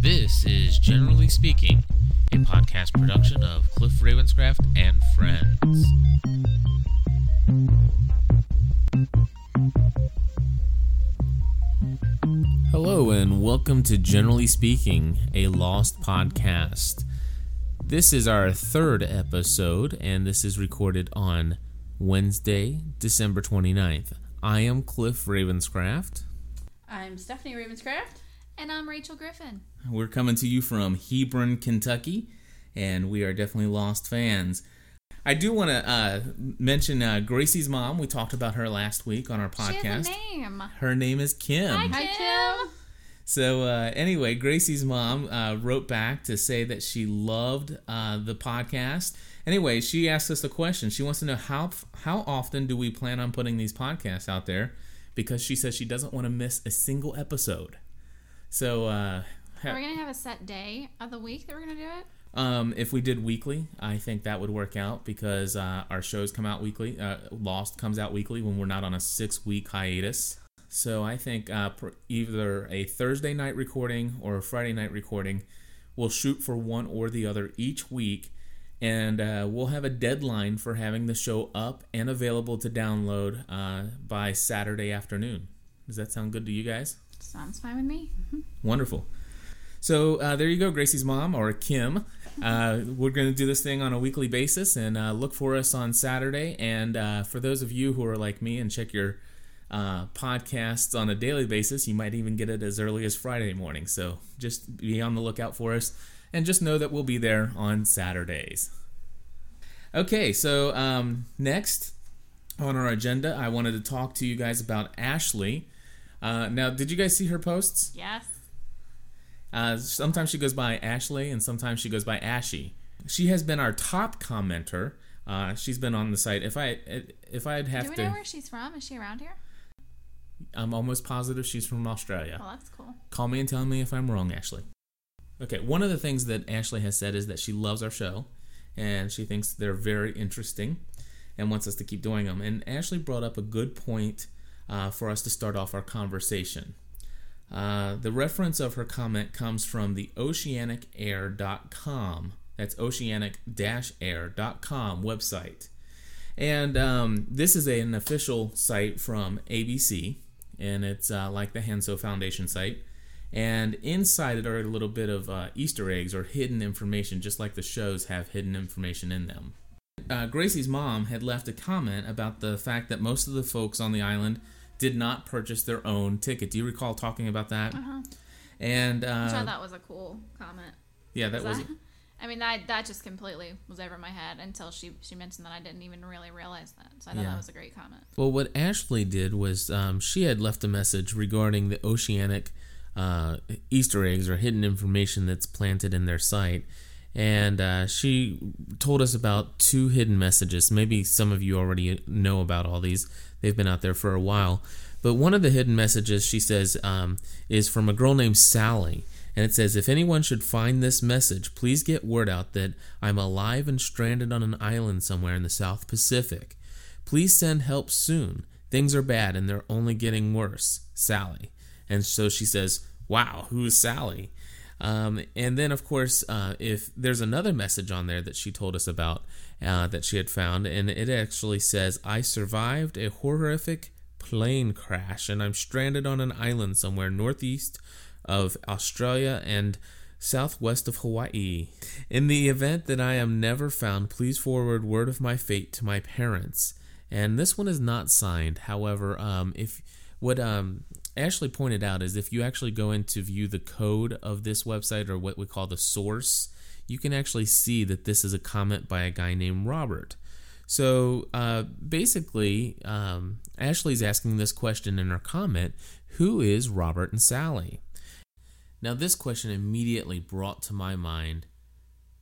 This is Generally Speaking, a podcast production of Cliff Ravenscraft and Friends. Hello, and welcome to Generally Speaking, a Lost podcast. This is our third episode, and this is recorded on Wednesday, December 29th. I am Cliff Ravenscraft. I'm Stephanie Ravenscraft. And I'm Rachel Griffin. We're coming to you from Hebron, Kentucky, and we are definitely Lost fans. I do want to uh, mention uh, Gracie's mom. We talked about her last week on our She has podcast. a name. Her name is Kim. Hi, Hi, Kim. Kim. So uh, anyway, Gracie's mom uh, wrote back to say that she loved uh, the podcast. Anyway, she asked us a question. She wants to know how how often do we plan on putting these podcasts out there? Because she says she doesn't want to miss a single episode. So uh, ha- Are we gonna have a set day of the week that we're gonna do it? um, if we did weekly, I think that would work out because uh, our shows come out weekly. Uh, Lost comes out weekly when we're not on a six week hiatus. So I think uh, pr- either a Thursday night recording or a Friday night recording, we'll shoot for one or the other each week. And uh, we'll have a deadline for having the show up and available to download uh, by Saturday afternoon. Does that sound good to you guys? Sounds fine with me. Wonderful. So uh, there you go, Gracie's mom or Kim. Uh, we're going to do this thing on a weekly basis and uh, look for us on Saturday. And uh, for those of you who are like me and check your uh, podcasts on a daily basis, you might even get it as early as Friday morning. So just be on the lookout for us and just know that we'll be there on Saturdays. Okay, so um, next on our agenda, I wanted to talk to you guys about Ashley. Uh, now, did you guys see her posts? Yes. Uh, sometimes she goes by Ashley, and sometimes she goes by Ashy. She has been our top commenter. Uh, she's been on the site. If I if I'd have do we to, know where she's from? Is she around here? I'm almost positive she's from Australia. Well, that's cool. Call me and tell me if I'm wrong, Ashley. Okay, one of the things that Ashley has said is that she loves our show, and she thinks they're very interesting, and wants us to keep doing them. And Ashley brought up a good point uh, for us to start off our conversation. Uh, the reference of her comment comes from the oceanicair.com. That's oceanic-air.com website. And um, this is a, an official site from ABC, and it's uh, like the Hanso Foundation site. And inside it are a little bit of uh, Easter eggs or hidden information, just like the shows have hidden information in them. Uh, Gracie's mom had left a comment about the fact that most of the folks on the island did not purchase their own ticket. Do you recall talking about that? Uh-huh. And Which uh, I thought that was a cool comment. yeah, that was That- I mean, that that just completely was over my head until she she mentioned that I didn't even really realize that. So I thought Yeah. that was a great comment. Well, what Ashley did was um, she had left a message regarding the oceanic uh, Easter eggs or hidden information that's planted in their site. And uh, she told us about two hidden messages. Maybe some of you already know about all these, they've been out there for a while. But one of the hidden messages, she says, um, is from a girl named Sally. And it says, If anyone should find this message, please get word out that I'm alive and stranded on an island somewhere in the South Pacific. Please send help soon. Things are bad and they're only getting worse. Sally. And so she says, Wow, who is Sally? Um, and then, of course, uh, if there's another message on there that she told us about uh, that she had found, and it actually says, I survived a horrific plane crash and I'm stranded on an island somewhere northeast of Australia and southwest of Hawaii. In the event that I am never found, please forward word of my fate to my parents. And this one is not signed. However, um, if what um, Ashley pointed out is if you actually go in to view the code of this website or what we call the source, you can actually see that this is a comment by a guy named Robert. So uh, basically, um, Ashley's asking this question in her comment Who is Robert and Sally? Now, this question immediately brought to my mind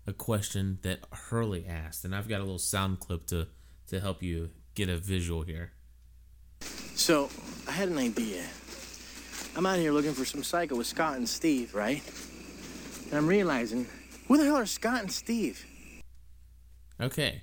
a question that Hurley asked, and I've got a little sound clip to, to help you get a visual here. So, I had an idea. I'm out here looking for some psycho with Scott and Steve, right? And I'm realizing, who the hell are Scott and Steve? Okay.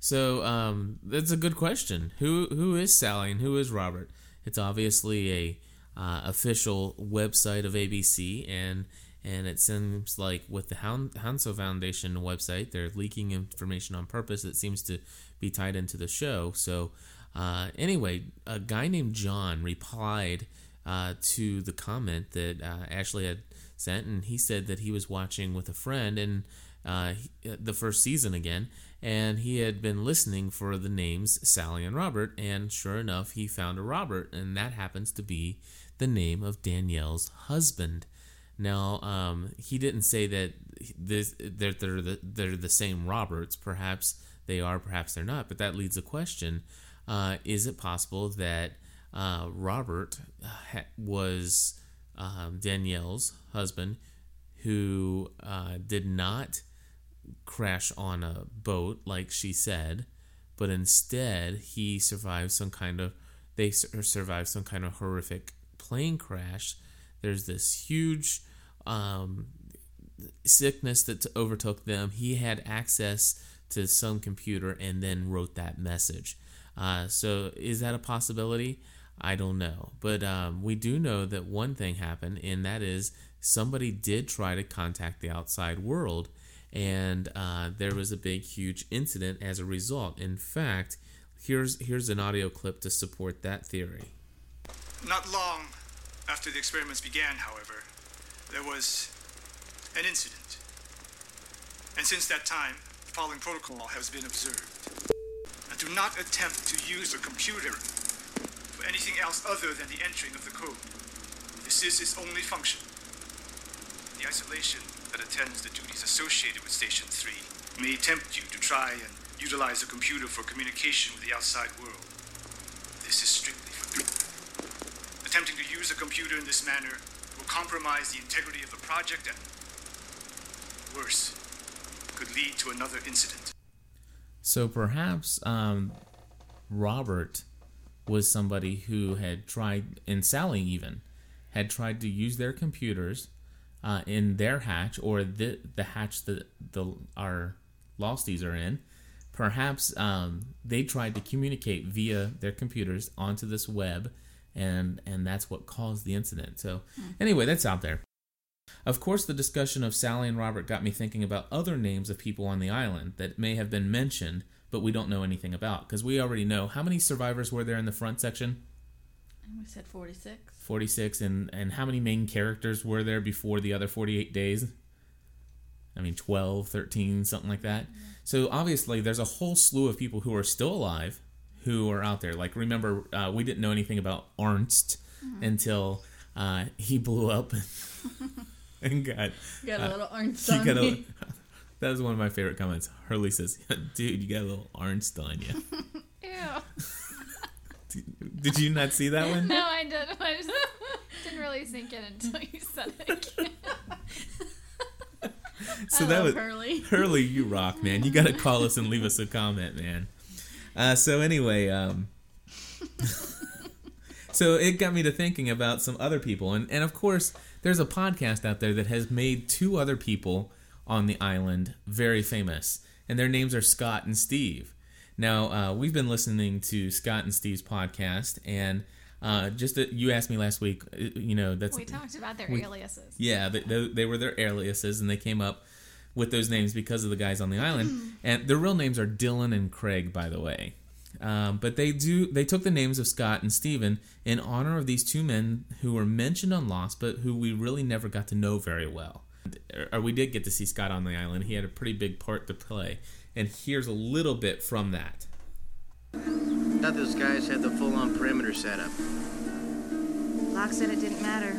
So um, that's a good question. Who who is Sally and who is Robert? It's obviously a uh, official website of ABC, and and it seems like with the Hanso Foundation website, they're leaking information on purpose that seems to be tied into the show. So, uh, anyway, a guy named John replied uh, to the comment that uh, Ashley had sent, and he said that he was watching with a friend and uh, he- the first season again, and he had been listening for the names Sally and Robert, and sure enough, he found a Robert, and that happens to be the name of Danielle's husband. Now, um, he didn't say that this they're they're the, they're the same Roberts. Perhaps they are, perhaps they're not. But that leads a question: uh, Is it possible that uh, Robert ha- was um, Danielle's husband, who uh, did not crash on a boat like she said, but instead he survived some kind of they sur- survived some kind of horrific plane crash. There's this huge um, sickness that overtook them. He had access to some computer and then wrote that message. Uh, so is that a possibility? I don't know, but um, we do know that one thing happened, and that is somebody did try to contact the outside world, and uh, there was a big, huge incident as a result. In fact, here's here's an audio clip to support that theory. Not long after the experiments began, however, there was an incident. And since that time, the following protocol has been observed. And do not attempt to use a computer for anything else other than the entering of the code. This is its only function. The isolation that attends the duties associated with Station 3 may tempt you to try and utilize a computer for communication with the outside world. This is strictly forbidden. Attempting to use a computer in this manner will compromise the integrity of the project and, worse, could lead to another incident. So perhaps um, Robert was somebody who had tried, and Sally even, had tried to use their computers uh, in their hatch or the the hatch that the our losties are in. Perhaps um, they tried to communicate via their computers onto this web, and and that's what caused the incident. So anyway, that's out there. Of course, the discussion of Sally and Robert got me thinking about other names of people on the island that may have been mentioned, but we don't know anything about because we already know how many survivors were there in the front section. We said 46. 46 and and how many main characters were there before the other 48 days i mean 12 13 something like that so obviously there's a whole slew of people who are still alive who are out there like remember uh, we didn't know anything about Arzt until uh, he blew up and got Got a Uh, little he on got a, me. that was one of my favorite comments hurley says dude you got a little Arzt on you Ew. did you not see that one No, I didn't. I just didn't really sink in until you said it again. so I that was Hurley. Hurley, you rock, man. You got to call us and leave us a comment, man. Uh, so anyway, um, so it got me to thinking about some other people, and and of course, there's a podcast out there that has made two other people on the island very famous, and their names are Scott and Steve. Now, uh, we've been listening to Scott and Steve's podcast, and uh, just that you asked me last week, uh, you know, that's We talked about their We- aliases. yeah, they, they, they were their aliases, and they came up with those names because of the guys on the island. And their real names are Dylan and Craig, by the way. Um, but they do they took the names of Scott and Steven in honor of these two men who were mentioned on Lost, but who we really never got to know very well. Or we did get to see Scott on the island. He had a pretty big part to play. And here's a little bit from that. Thought those guys had the full-on perimeter setup. Locke said it didn't matter.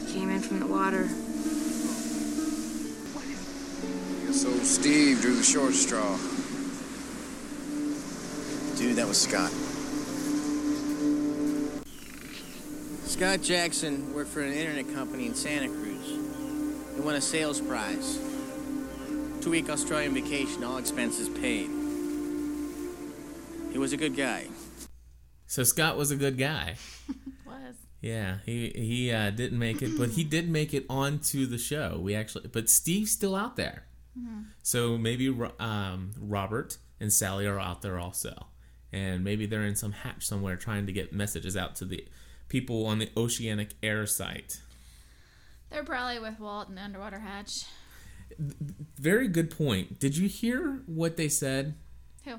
It came in from the water. So Steve drew the short straw. Dude, that was Scott. Scott Jackson worked for an internet company in Santa Cruz. He won a sales prize. Two week Australian vacation, all expenses paid. He was a good guy. So Scott was a good guy. Was. Yeah, he he uh, didn't make it, but he did make it onto the show. We actually, but Steve's still out there, so maybe um, Robert and Sally are out there also, and maybe they're in some hatch somewhere trying to get messages out to the people on the Oceanic Air site. They're probably with Walt in the underwater hatch. Very good point. Did you hear what they said? Who?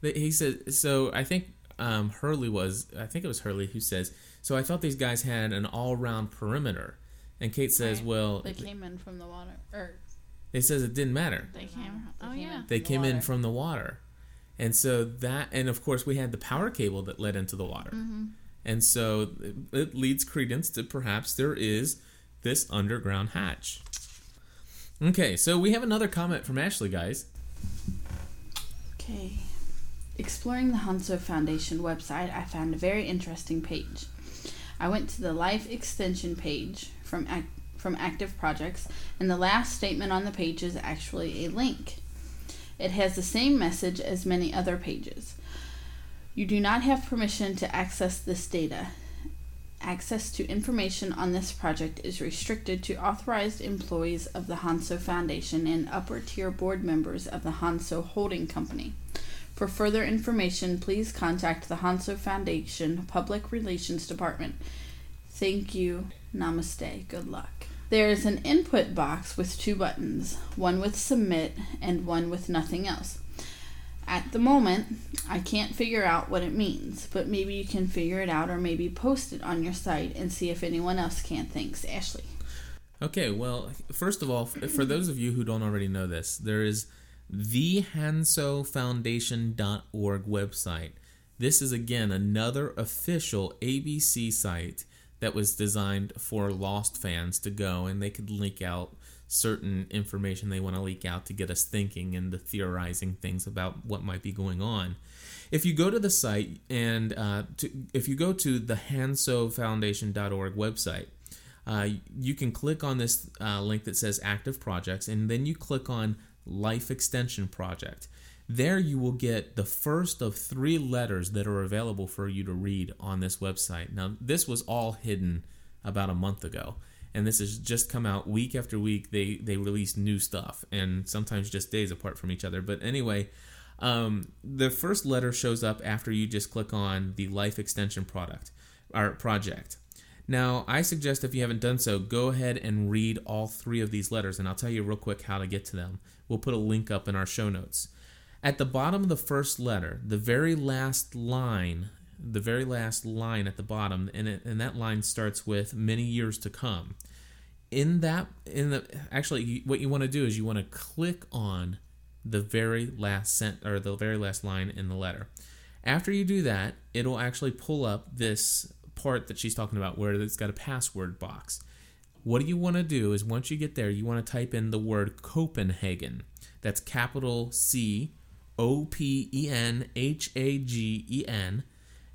They- He said so. I think um, Hurley was. I think it was Hurley who says. So I thought these guys had an all-round perimeter, and Kate says, Right. "Well, They came in from the water, or they says it didn't matter. they came. Oh, came yeah. in They from the came in water. from the water, and so that, and of course we had the power cable that led into the water, Mm-hmm. and so it, it leads credence to perhaps there is this underground hatch." Okay, so we have another comment from Ashley, guys. Okay. Exploring the Hanso Foundation website, I found a very interesting page. I went to the Life Extension page from from Active Projects, and the last statement on the page is actually a link. It has the same message as many other pages. You do not have permission to access this data. Access to information on this project is restricted to authorized employees of the Hanso Foundation and upper tier board members of the Hanso Holding Company. For further information, please contact the Hanso Foundation Public Relations Department. Thank you. Namaste. Good luck. There is an input box with two buttons, one with submit and one with nothing else. At the moment, I can't figure out what it means, but maybe you can figure it out or maybe post it on your site and see if anyone else can. Thanks, Ashley. Okay, well, first of all, for those of you who don't already know this, there is the hansofoundation.org website. This is again another official ABC site that was designed for lost fans to go and they could link out certain information they want to leak out to get us thinking and to theorizing things about what might be going on. If you go to the site and uh, to, if you go to the hansofoundation.org website, uh, you can click on this uh, link that says active projects and then you click on life extension project. There you will get the first of three letters that are available for you to read on this website. Now this was all hidden about a month ago and this has just come out week after week they they release new stuff and sometimes just days apart from each other but anyway um, the first letter shows up after you just click on the life extension product or project now, I suggest if you haven't done so, go ahead and read all three of these letters, and I'll tell you real quick how to get to them. We'll put a link up in our show notes. At the bottom of the first letter, the very last line, the very last line at the bottom, and, it, and that line starts with many years to come. In that, in the actually, what you want to do is you want to click on the very last sent or the very last line in the letter. After you do that, it'll actually pull up this part that she's talking about where it's got a password box. What you want to do is once you get there, you want to type in the word Copenhagen. That's capital C O P E N H A G E N,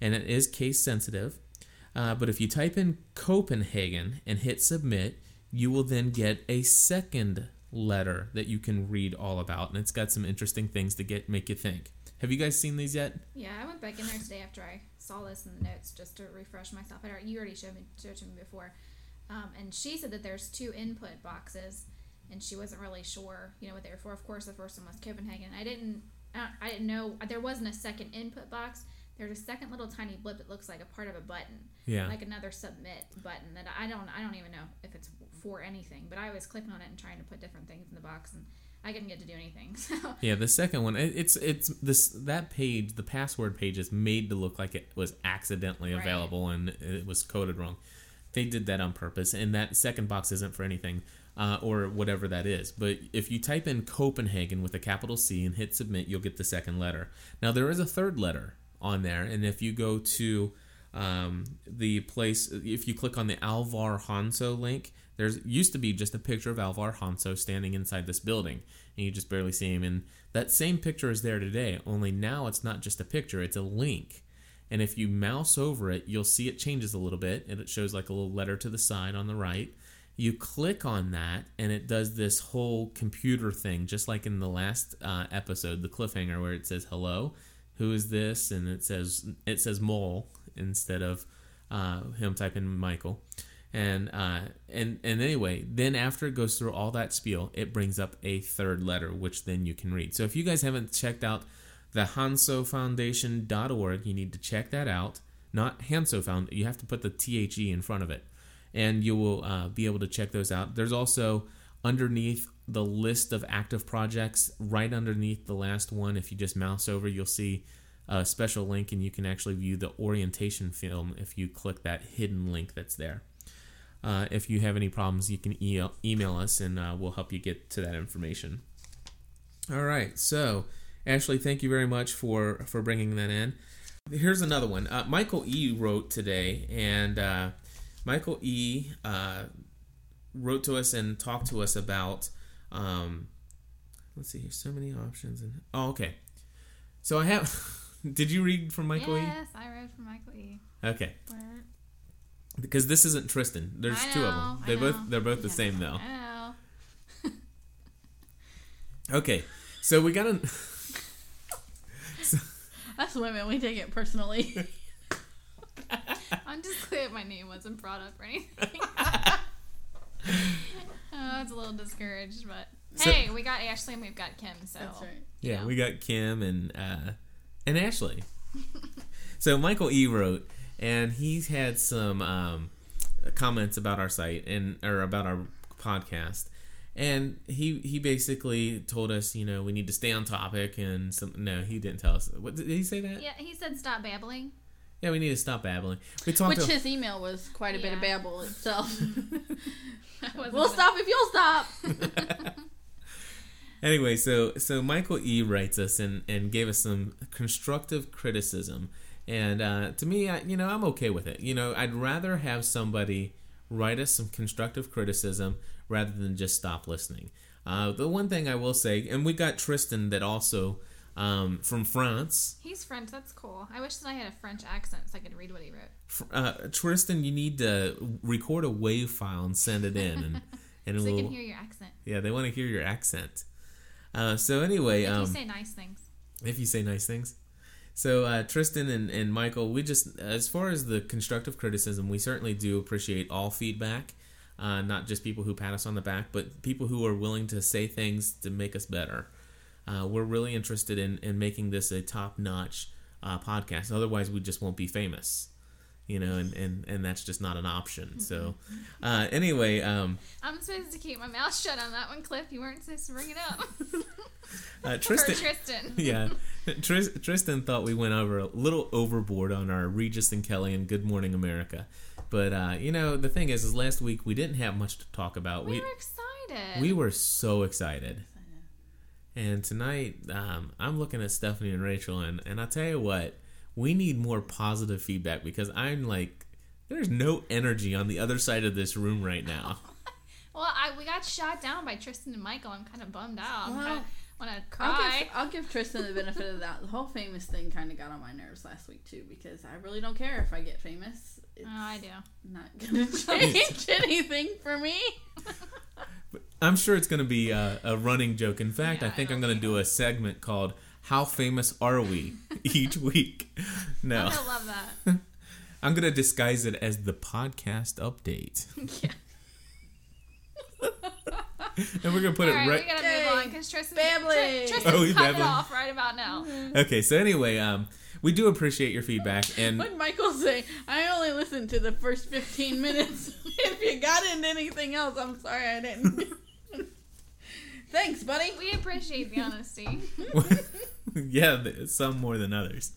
and it is case sensitive. Uh, but if you type in Copenhagen and hit submit, you will then get a second letter that you can read all about, and it's got some interesting things to get make you think. Have you guys seen these yet? Yeah, I went back in there today after I saw this in the notes just to refresh myself. I you already showed me showed to me before, um, and she said that there's two input boxes, and she wasn't really sure, you know, what they were for. Of course, the first one was Copenhagen. I didn't, I, I didn't know there wasn't a second input box. There's a second little tiny blip that looks like a part of a button, Yeah. like another submit button that I don't, I don't even know if it's for anything. But I was clicking on it and trying to put different things in the box, and I couldn't get to do anything. So Yeah, the second one, it, it's it's this that page, the password page is made to look like it was accidentally Right. available and it was coded wrong. They did that on purpose, and that second box isn't for anything uh, or whatever that is. But if you type in Copenhagen with a capital C and hit submit, you'll get the second letter. Now there is a third letter on there, and if you go to um, the place, if you click on the Alvar Hanso link, there's used to be just a picture of Alvar Hanso standing inside this building, and you just barely see him. And that same picture is there today, only now it's not just a picture, it's a link. And if you mouse over it, you'll see it changes a little bit, and it shows like a little letter to the side on the right. You click on that, and it does this whole computer thing, just like in the last uh, episode, the cliffhanger, where it says hello, who is this, and it says it says mole instead of uh, him typing Michael, and uh, and and anyway, then after it goes through all that spiel, it brings up a third letter, which then you can read. So if you guys haven't checked out the hansofoundation.org. You need to check that out. Not Hanso Found. You have to put the THE in front of it. And you will uh, be able to check those out. There's also underneath the list of active projects, right underneath the last one, if you just mouse over, you'll see a special link and you can actually view the orientation film if you click that hidden link that's there. Uh, if you have any problems, you can e- email us and uh, we'll help you get to that information. All right, so Ashley, thank you very much for for bringing that in. Here's another one. Uh, Michael E wrote today, and uh, Michael E uh, wrote to us and talked to us about. Um, let's see, here's so many options. And oh, okay. So I have. did you read from Michael E? yes, I read from Michael E. Okay, Where? because this isn't Tristan. There's I two of them. They both they're both the Yeah. same though. I know. Okay, so we got an. That's women. We take it personally. I'm just glad my name wasn't brought up or anything. Oh, I was a little discouraged, but So- hey, we got Ashley and we've got Kim, so That's right. Yeah, Yeah. we got Kim and uh, and Ashley. so Michael E wrote, and he's had some um, comments about our site and or about our podcast, and he he basically told us, you know, we need to stay on topic, and some no, he didn't tell us. What did he say that? yeah, he said stop babbling. Yeah, we need to stop babbling. We talked. Which to, his email was quite a bit of Yeah. babble itself. We'll stop if you'll stop. anyway, so so Michael E writes us and and gave us some constructive criticism, and uh, to me, I, you know, I'm okay with it. You know, I'd rather have somebody write us some constructive criticism rather than just stop listening. Uh, the one thing I will say, and we got Tristan that also um, from France. He's French. That's cool. I wish that I had a French accent so I could read what he wrote. Uh, Tristan, you need to record a wave file and send it in, and and So we'll can hear your accent. yeah, they want to hear your accent. Uh, so anyway, If um, you say nice things. if you say nice things. So uh, Tristan and, and Michael, we just as far as the constructive criticism, we certainly do appreciate all feedback, uh, not just people who pat us on the back, but people who are willing to say things to make us better. Uh, we're really interested in, in making this a top notch uh, podcast. Otherwise, we just won't be famous, you know, and, and, and that's just not an option. So, uh, anyway, um, I'm supposed to keep my mouth shut on that one, Cliff. You weren't supposed to bring it up. uh, Tristan. Tristan. yeah, Tris, Tristan thought we went over a little overboard on our Regis and Kelly and Good Morning America, but uh, you know the thing is, is last week we didn't have much to talk about. We We were excited. we were so excited, and tonight um, I'm looking at Stephanie and Rachel, and and I tell you what, we need more positive feedback because I'm like, there's no energy on the other side of this room right now. Well, I we got shot down by Tristan and Michael. I'm kind of bummed out. Well, I want to I'll cry. give, I'll give Tristan the benefit of that. The whole famous thing kind of got on my nerves last week too because I really don't care if I get famous. It's Oh, I do. not gonna change anything for me. I'm sure it's going to be a, a running joke. In fact, Yeah, I think I I'm going to do a segment called "How Famous Are We?" each week. No, I love that. I'm going to disguise it as the podcast update, yeah. and we're going to put All right, it right. we gotta move on because Tristan, Babbling. Tr- Tristan Oh, he's cut babbling. it off right about now. Okay, so anyway, um, we do appreciate your feedback, and What did Michael say? I only listened to the first 15 minutes. if you got into anything else, I'm sorry I didn't. Thanks, buddy. We appreciate the honesty. yeah, some more than others.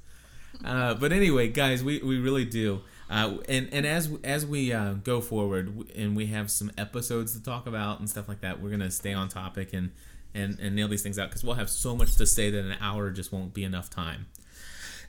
Uh, but anyway, guys, we, we really do. Uh, and and as as we uh, go forward and we have some episodes to talk about and stuff like that, we're gonna stay on topic and and, and nail these things out because we'll have so much to say that an hour just won't be enough time.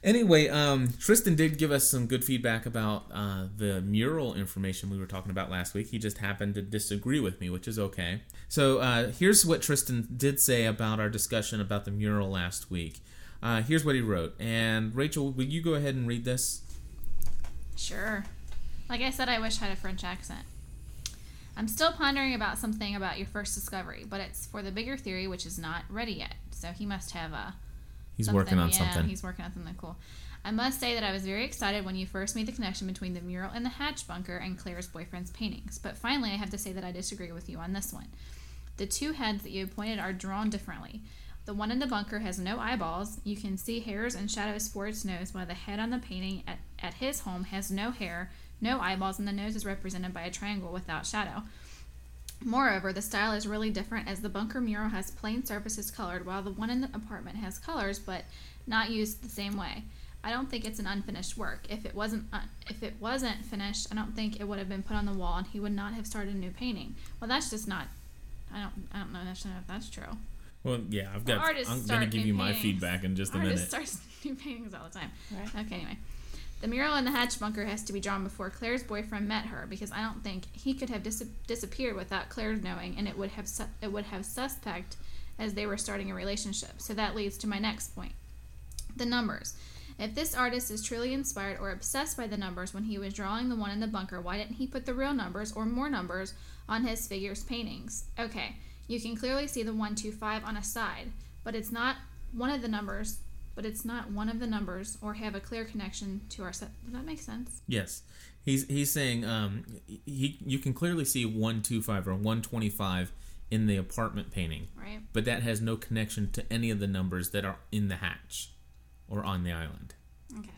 Anyway, um, Tristan did give us some good feedback about uh, the mural information we were talking about last week. He just happened to disagree with me, which is okay. So uh, here's what Tristan did say about our discussion about the mural last week. Uh, here's what he wrote. And Rachel, will you go ahead and read this? Sure. Like I said, I wish I had a French accent. I'm still pondering about something about your first discovery, but it's for the bigger theory, which is not ready yet. So he must have a. He's something- working on yeah, something. He's working on something cool. I must say that I was very excited when you first made the connection between the mural in the hatch bunker and Claire's boyfriend's paintings. But finally, I have to say that I disagree with you on this one. The two heads that you have pointed are drawn differently. The one in the bunker has no eyeballs. You can see hairs and shadows for its nose, while the head on the painting at, at his home has no hair, no eyeballs, and the nose is represented by a triangle without shadow. Moreover, the style is really different as the bunker mural has plain surfaces colored, while the one in the apartment has colors but not used the same way. I don't think it's an unfinished work. If it wasn't un- if it wasn't finished, I don't think it would have been put on the wall, and he would not have started a new painting. Well, that's just not. I don't. I don't know necessarily if that's true. Well, yeah, I've got. artists I'm gonna start give new you my paintings. feedback in just a Artists minute. start new paintings all the time. Right. Okay, anyway. The mural in the hatch bunker has to be drawn before Claire's boyfriend met her because I don't think he could have dis- disappeared without Claire knowing, and it would have su- it would have suspect as they were starting a relationship. So that leads to my next point: the numbers. If this artist is truly inspired or obsessed by the numbers when he was drawing the one in the bunker, why didn't he put the real numbers or more numbers on his figures paintings? Okay, you can clearly see the 125 on a side, but it's not one of the numbers, but it's not one of the numbers or have a clear connection to our set. Does that make sense? Yes, he's he's saying um he you can clearly see one two five or one twenty five in the apartment painting, Right? but that has no connection to any of the numbers that are in the hatch or on the island. Okay.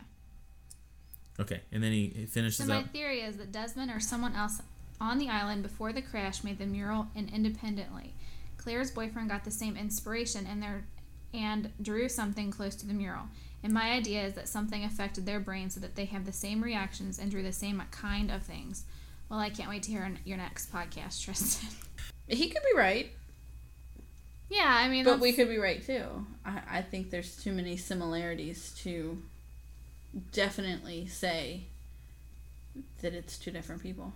Okay, and then he, he So finishes my up. theory is that Desmond or someone else on the island before the crash made the mural and independently. Claire's boyfriend got the same inspiration and their and drew something close to the mural. And my idea is that something affected their brain so that they have the same reactions and drew the same kind of things. Well, I can't wait to hear your next podcast, Tristan. He could be right, yeah, I mean, but we could be right too. I, I think there's too many similarities to definitely say that it's two different people.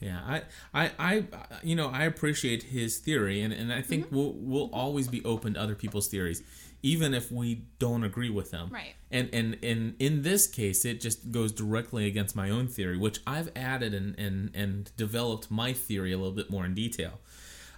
Yeah, I, I, I, you know, I appreciate his theory, and, and I think Mm-hmm. we'll we'll always be open to other people's theories, even if we don't agree with them. Right. And and and in this case, it just goes directly against my own theory, which I've added and and and developed my theory a little bit more in detail.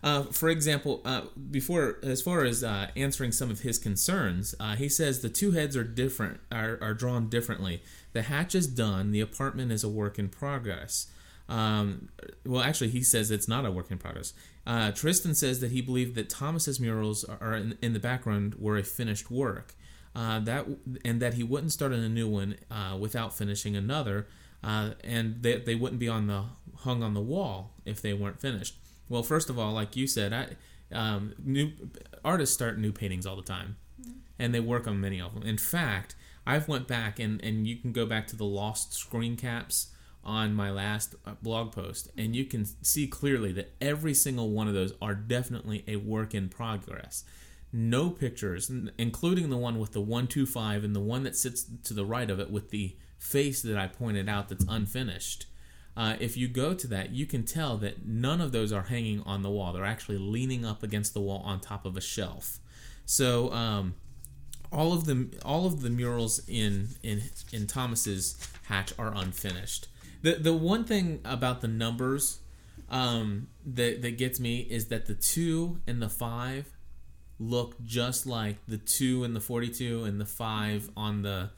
Uh, for example, uh, before as far as uh, answering some of his concerns, uh, he says the two heads are different, are, are drawn differently. The hatch is done. The apartment is a work in progress. Um, well, actually, he says it's not a work in progress. Uh, Tristan says that he believed that Thomas's murals are in, in the background were a finished work. Uh, that and that he wouldn't start on a new one uh, without finishing another, uh, and they, they wouldn't be on the hung on the wall if they weren't finished. Well, first of all, like you said, I um, new artists start new paintings all the time, and they work on many of them. In fact, I've went back and and you can go back to the lost screen caps on my last uh, blog post, and you can see clearly that every single one of those are definitely a work in progress. No pictures, including the one with the 125 and the one that sits to the right of it with the face that I pointed out that's unfinished. Uh, if you go to that, you can tell that none of those are hanging on the wall. They're actually leaning up against the wall on top of a shelf. So um, all of the all of the murals in in in Thomas's hatch are unfinished. The the one thing about the numbers um, that that gets me is that the two and the five look just like the two and the forty two and the five on the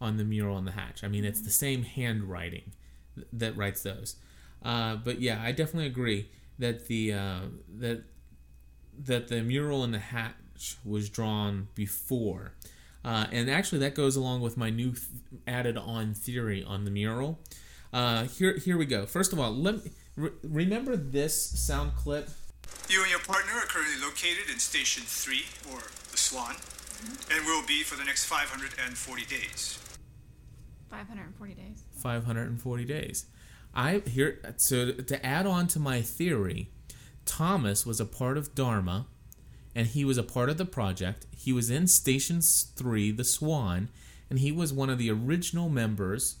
on the mural on the hatch. I mean, it's the same handwriting that writes those. Uh, but yeah, I definitely agree that the uh, that that the mural in the hatch was drawn before. Uh, and actually, that goes along with my new th- added on theory on the mural. Uh, here, here we go. First of all, let me, re- remember this sound clip. You and your partner are currently located in Station 3, or the Swan, and will be for the next 540 days. 540 days. 540 days. I here so to add on to my theory, Thomas was a part of Dharma, and he was a part of the project. He was in Station Three, the Swan, and he was one of the original members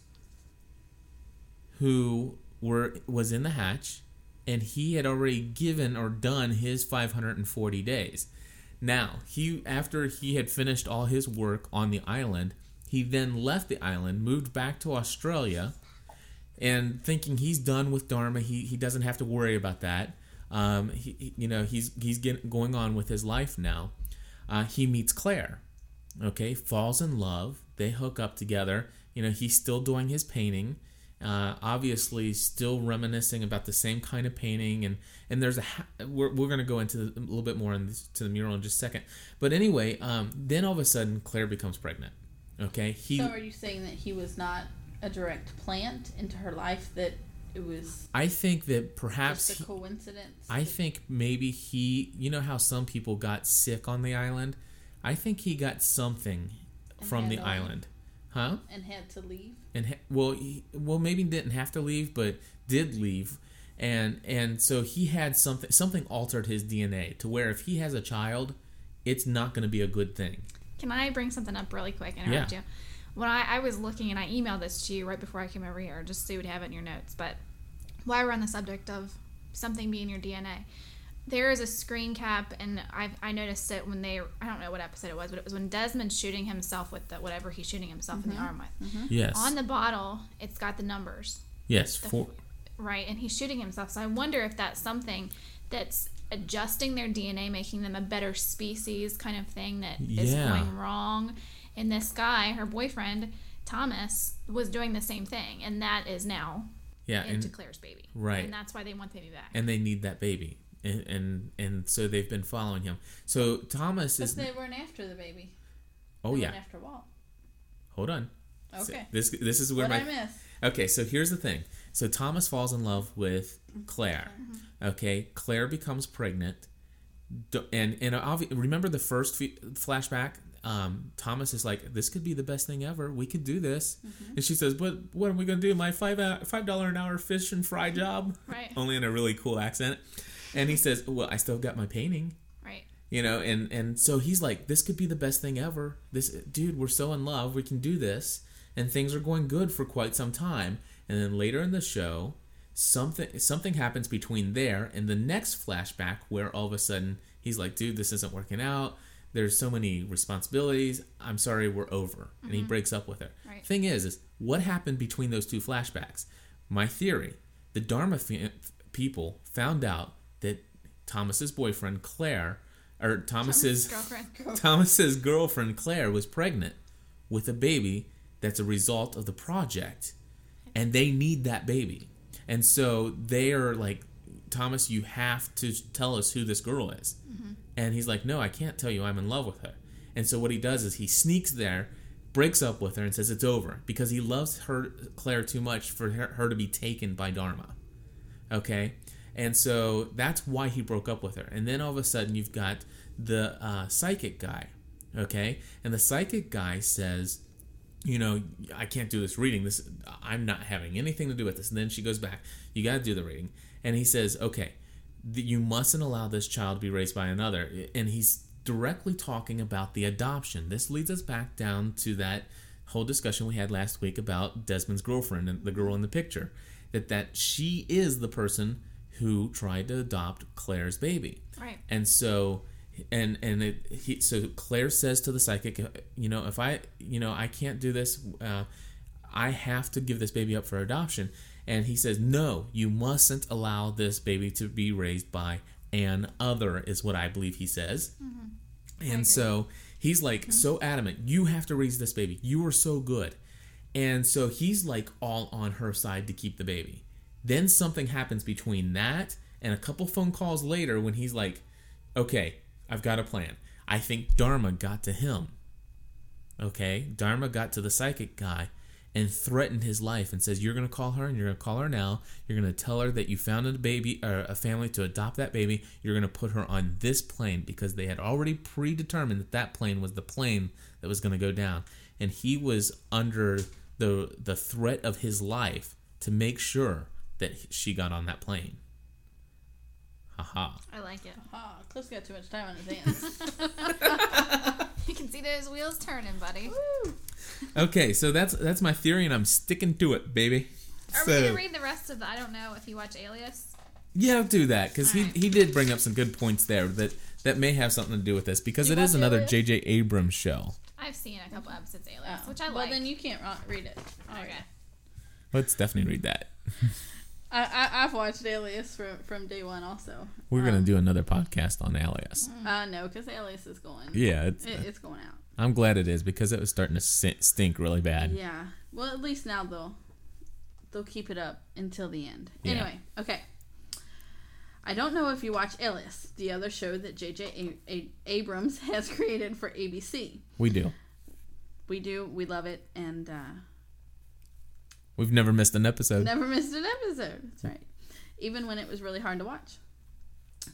who were was in the hatch, and he had already given or done his 540 days. Now, he after he had finished all his work on the island, he then left the island, moved back to Australia, and thinking he's done with Dharma, he, he doesn't have to worry about that. Um, he, you know, he's he's getting, going on with his life now. Uh, he meets Claire, okay, falls in love. They hook up together. You know, he's still doing his painting, Uh, obviously, still reminiscing about the same kind of painting, and and there's a ha- we're, we're going to go into a little bit more into the mural in just a second. But anyway, um, then all of a sudden Claire becomes pregnant. Okay, he. So are you saying that he was not a direct plant into her life? That it was I think that perhaps just a coincidence? I think maybe he, you know how some people got sick on the island? I think he got something from the island. Huh? and had to leave. And ha- well, he, well maybe didn't have to leave, but did leave. And and so he had something something altered his DNA to where if he has a child, it's not going to be a good thing. Can I bring something up really quick? and Interrupt Yeah. you. When I, I was looking and I emailed this to you right before I came over here, just so you would have it in your notes. But while we're on the subject of something being your DNA, there is a screen cap, and I I noticed it when they I don't know what episode it was, but it was when Desmond's shooting himself with the whatever he's shooting himself in the mm-hmm. arm with. Mm-hmm. Yes. On the bottle, it's got the numbers. yes. the- For, right and he's shooting himself so i wonder if that's something that's adjusting their dna making them a better species kind of thing that is Yeah. going wrong and this guy her boyfriend thomas was doing the same thing and that is now yeah. into And, claire's baby Right. and that's why they want the baby back and they need that baby. And, and and so they've been following him. So Thomas But is. they weren't after the baby. Oh They yeah. after Walt. Hold on. So Okay. this this is where What my I miss? Okay, so here's the thing. So Thomas falls in love with Claire. Okay, mm-hmm. Claire becomes pregnant, and and obvi- remember the first fe- flashback. Um, Thomas is like, "This could be the best thing ever. We could do this," mm-hmm. and she says, "But what are we gonna do? My five uh, five dollar an hour fish and fry job?" Right. Only in a really cool accent. And he says, "Well, I still got my painting." right. You know and and so he's like this could be the best thing ever. This dude we're so in love. We can do this. And things are going good for quite some time. And then later in the show something something happens between there and the next flashback where all of a sudden he's like dude this isn't working out. There's so many responsibilities. I'm sorry we're over. And he mm-hmm. breaks up with her. Right. thing is is what happened between those two flashbacks? My theory the dharma f- people found out thomas's boyfriend claire or thomas's girlfriend. Thomas's girlfriend claire was pregnant with a baby that's a result of the project. And they need that baby. And so they are like thomas you have to tell us who this girl is. Mm-hmm. And he's like no i can't tell you. I'm in love with her. And so what he does is he sneaks there breaks up with her and says it's over because he loves her claire too much for her, her to be taken by dharma. Okay and so that's why he broke up with her. And then all of a sudden you've got the uh, psychic guy okay? And the psychic guy says you know i can't do this reading. This i'm not having anything to do with this. And then she goes back you got to do the reading. And he says okay you mustn't allow this child to be raised by another. And he's directly talking about the adoption. This leads us back down to that whole discussion we had last week about desmond's girlfriend and the girl in the picture. That that she is the person who tried to adopt claire's baby. Right. And so and and it he so claire says to the psychic you know if i you know i can't do this uh, i have to give this baby up for adoption. And he says no you mustn't allow this baby to be raised by an other is what i believe he says. And so he's like so adamant you have to raise this baby. You are so good. And so he's like all on her side to keep the baby then something happens between that and a couple phone calls later when he's like okay i've got a plan. I think dharma got to him. Okay dharma got to the psychic guy and threatened his life and says you're going to call her and you're going to call her now. You're going to tell her that you found a baby or a family to adopt that baby. You're going to put her on this plane because they had already predetermined that that plane was the plane that was going to go down. And he was under the the threat of his life to make sure that she got on that plane haha i like it Ah, Cliff's got too much time on his hands. you can see those wheels turning buddy okay so that's that's my theory and i'm sticking to it baby are we gonna read the rest of the i don't know if you watch alias Yeah, I'll do that because he, Alright. he did bring up some good points there that that may have something to do with this because You it is another Alias? J.J. Abrams show. i've seen a couple episodes of alias Oh. which i well, like then you can't read it. okay Let's definitely read that. I, I I've watched Alias from from day one. Also, We're Um, gonna do another podcast on Alias. Uh, no, because Alias is going. Yeah, it's, It, it's going out. I'm glad it is because it was starting to stink really bad. Yeah. Well, at least now they'll they'll keep it up until the end. Yeah. Anyway, okay. I don't know if you watch Alias, the other show that J.J. A- A- Abrams has created for ABC. We do. We do, we love it, and uh, We've never missed an episode. Never missed an episode. That's right. Even when it was really hard to watch.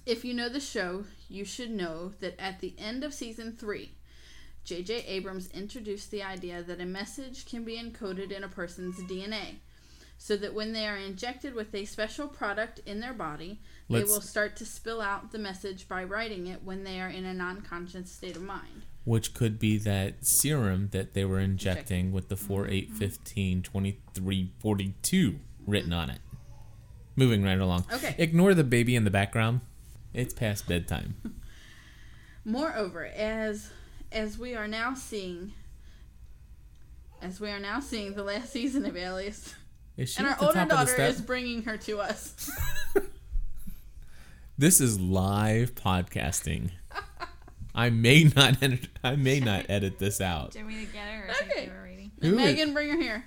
If you know the show, you should know that at the end of season three, J.J. Abrams introduced the idea that a message can be encoded in a person's DNA so that when they are injected with a special product in their body, Let's- they will start to spill out the message by writing it when they are in a non conscious state of mind. Which could be that serum that they were injecting with the 4, 8, mm-hmm. 15, 23, 42 written on it. Moving right along. Okay. Ignore the baby in the background. It's past bedtime. Moreover, as as we are now seeing as we are now seeing the last season of Alias, and our older top of the daughter is bringing her to us. This is live podcasting. I may not edit, I may not edit this out. Do you want me to get her or Okay. you reading? Who is- Megan, bring her here.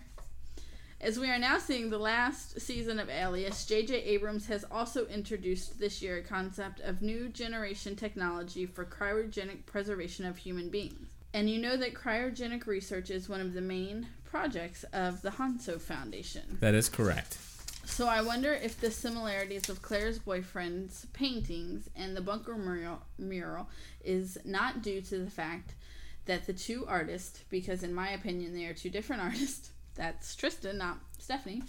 As we are now seeing the last season of Alias, J.J. Abrams has also introduced this year a concept of new generation technology for cryogenic preservation of human beings. And you know that cryogenic research is one of the main projects of the Hanso Foundation. That is correct. So I wonder if the similarities of Claire's boyfriend's paintings and the bunker mural, mural is not due to the fact that the two artists, because in my opinion they are two different artists, that's Tristan, not Stephanie,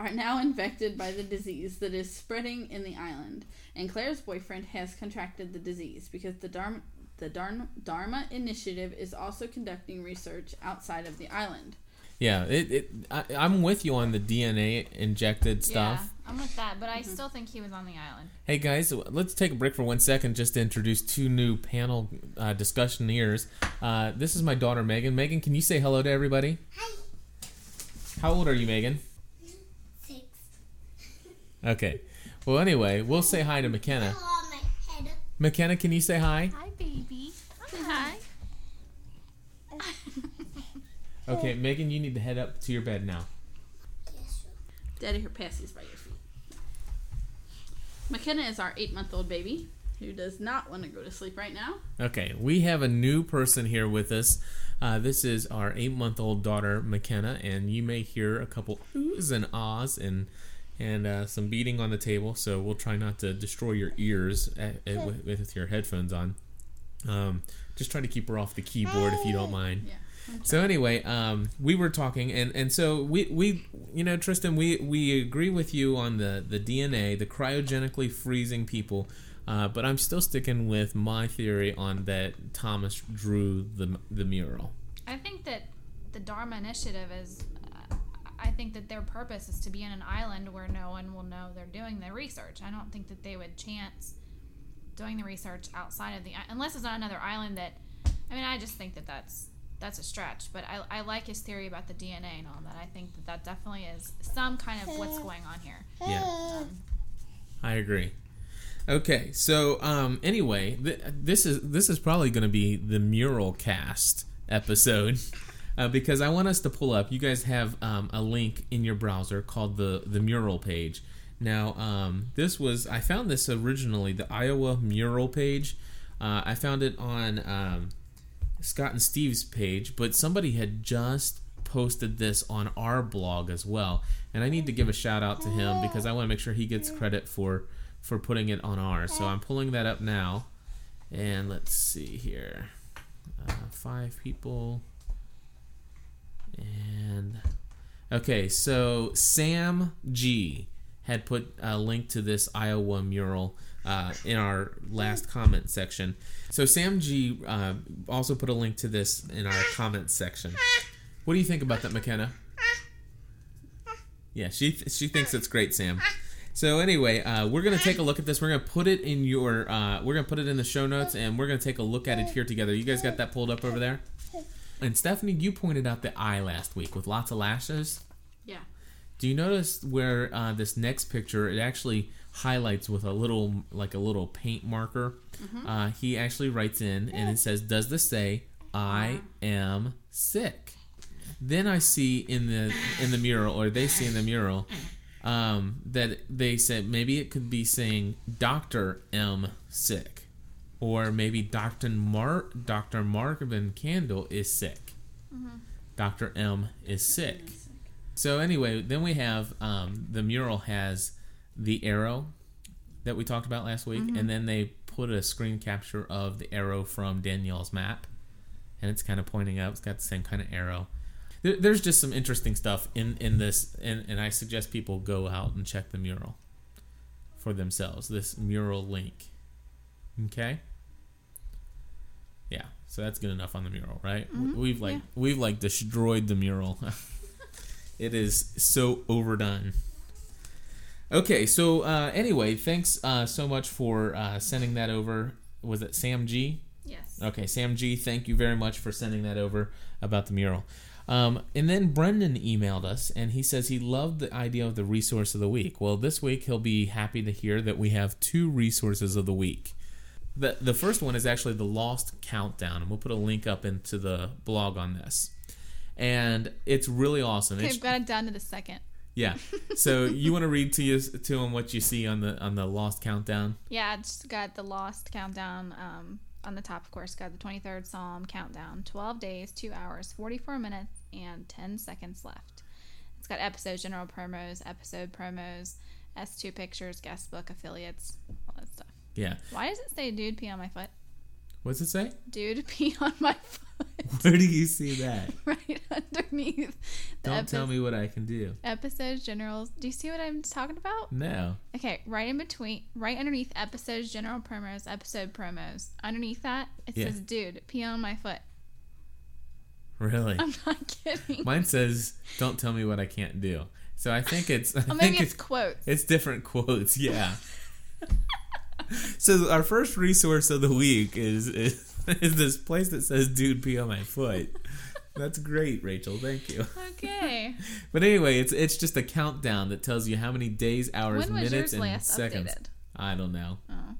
are now infected by the disease that is spreading in the island. And Claire's boyfriend has contracted the disease because the Dharma, the Dharma, Initiative is also conducting research outside of the island. Yeah, it, it I, I'm with you on the DNA injected stuff. Yeah, I'm with that, but I still think he was on the island. Hey guys, let's take a break for one second just to introduce two new panel uh, discussioneers. Uh, this is my daughter Megan. Megan, can you say hello to everybody? Hi. How old are you, Megan? Six. Okay. Well, anyway, we'll say hi to McKenna. Hello, my head. McKenna, can you say hi? Hi, baby. Hi. Okay, Megan, you need to head up to your bed now. Yes. Daddy, her passes by your feet. McKenna is our eight month old baby who does not want to go to sleep right now. Okay, we have a new person here with us. Uh, this is our eight month old daughter, McKenna, and you may hear a couple oohs and ahs and and uh, some beating on the table. So we'll try not to destroy your ears at, at, with, with your headphones on. Um, just try to keep her off the keyboard if you don't mind. Yeah. So anyway, um, we were talking, and, and so we, we you know Tristan, we, we agree with you on the, the DNA, the cryogenically freezing people, uh, but I'm still sticking with my theory on that Thomas drew the the mural. I think that the Dharma Initiative is. Uh, I think that their purpose is to be in an island where no one will know they're doing the research. I don't think that they would chance doing the research outside of the unless it's on another island that. I mean, I just think that that's that's a stretch. But I, I like his theory about the DNA and all that. I think that that definitely is some kind of what's going on here. Yeah, I agree. Okay, so um, anyway, th- this is this is probably going to be the mural cast episode uh, because I want us to pull up. You guys have um, a link in your browser called the the mural page. Now, um, this was I found this originally the Iowa mural page. Uh, I found it on um, Scott and Steve's page, but somebody had just posted this on our blog as well, and I need to give a shout out to him because I want to make sure he gets credit for for putting it on ours. So I'm pulling that up now, and let's see here, uh, five people, and okay, so Sam G had put a link to this Iowa mural uh, in our last comment section. So Sam G uh, also put a link to this in our comment section. What do you think about that, McKenna? Yeah, she she thinks it's great, Sam. So anyway, uh, we're gonna take a look at this. We're gonna put it in your. Uh, we're gonna put it in the show notes, and we're gonna take a look at it here together. You guys got that pulled up over there? And Stephanie, you pointed out the eye last week with lots of lashes. Yeah. Do you notice where uh, this next picture it actually highlights with a little like a little paint marker? Uh, he actually writes in and it says, "Does this say I am sick?" then I see in the in the mural, or they see in the mural, um, that they said maybe it could be saying Doctor M sick, or maybe Doctor Mark Doctor Marvin Candle is sick. Doctor M is sick. So anyway, then we have um, the mural has the arrow that we talked about last week, mm-hmm. and then they put a screen capture of the arrow from Danielle's map, and it's kind of pointing up. It's got the same kind of arrow. There, there's just some interesting stuff in in this, and, and I suggest people go out and check the mural for themselves. This mural link, okay? Yeah, so that's good enough on the mural, right? Mm-hmm. We've like yeah. we've like destroyed the mural. it is so overdone. Okay, so uh, anyway, thanks uh, so much for uh, sending that over. Was it Sam G? Yes. Okay, Sam G, thank you very much for sending that over about the mural. Um, and then Brendan emailed us and he says he loved the idea of the resource of the week. Well, this week he'll be happy to hear that we have two resources of the week. The, the first one is actually the Lost Countdown, and we'll put a link up into the blog on this. And it's really awesome. Okay, It's- I've got it down to the second. Yeah. So you want to read to you to him what you see on the on the Lost Countdown? Yeah, it's got the Lost countdown um, on the top, of course. Got the 23rd Psalm countdown. 12 days, 2 hours, 44 minutes, and 10 seconds left. It's got episode general promos, episode promos, S2 pictures, guest book, affiliates, all that stuff. Yeah. Why does it say dude pee on my foot? What's it say? Dude pee on my foot. Where do you see that? right underneath Don't tell me what I can do. Episodes, generals. Do you see what I'm talking about? No. Okay, right in between, right underneath episodes, general promos, episode promos. Underneath that, it Yeah. says, "Dude, pee on my foot." Really? I'm not kidding. Mine says, "Don't tell me what I can't do." So I think it's. I maybe think it's quotes. It's different quotes. Yeah. so our first resource of the week is is, is this place that says "Dude, pee on my foot." That's great, Rachel. Thank you. Okay. But anyway, it's it's just a countdown that tells you how many days, hours, minutes, and seconds. updated? I don't know. Oh,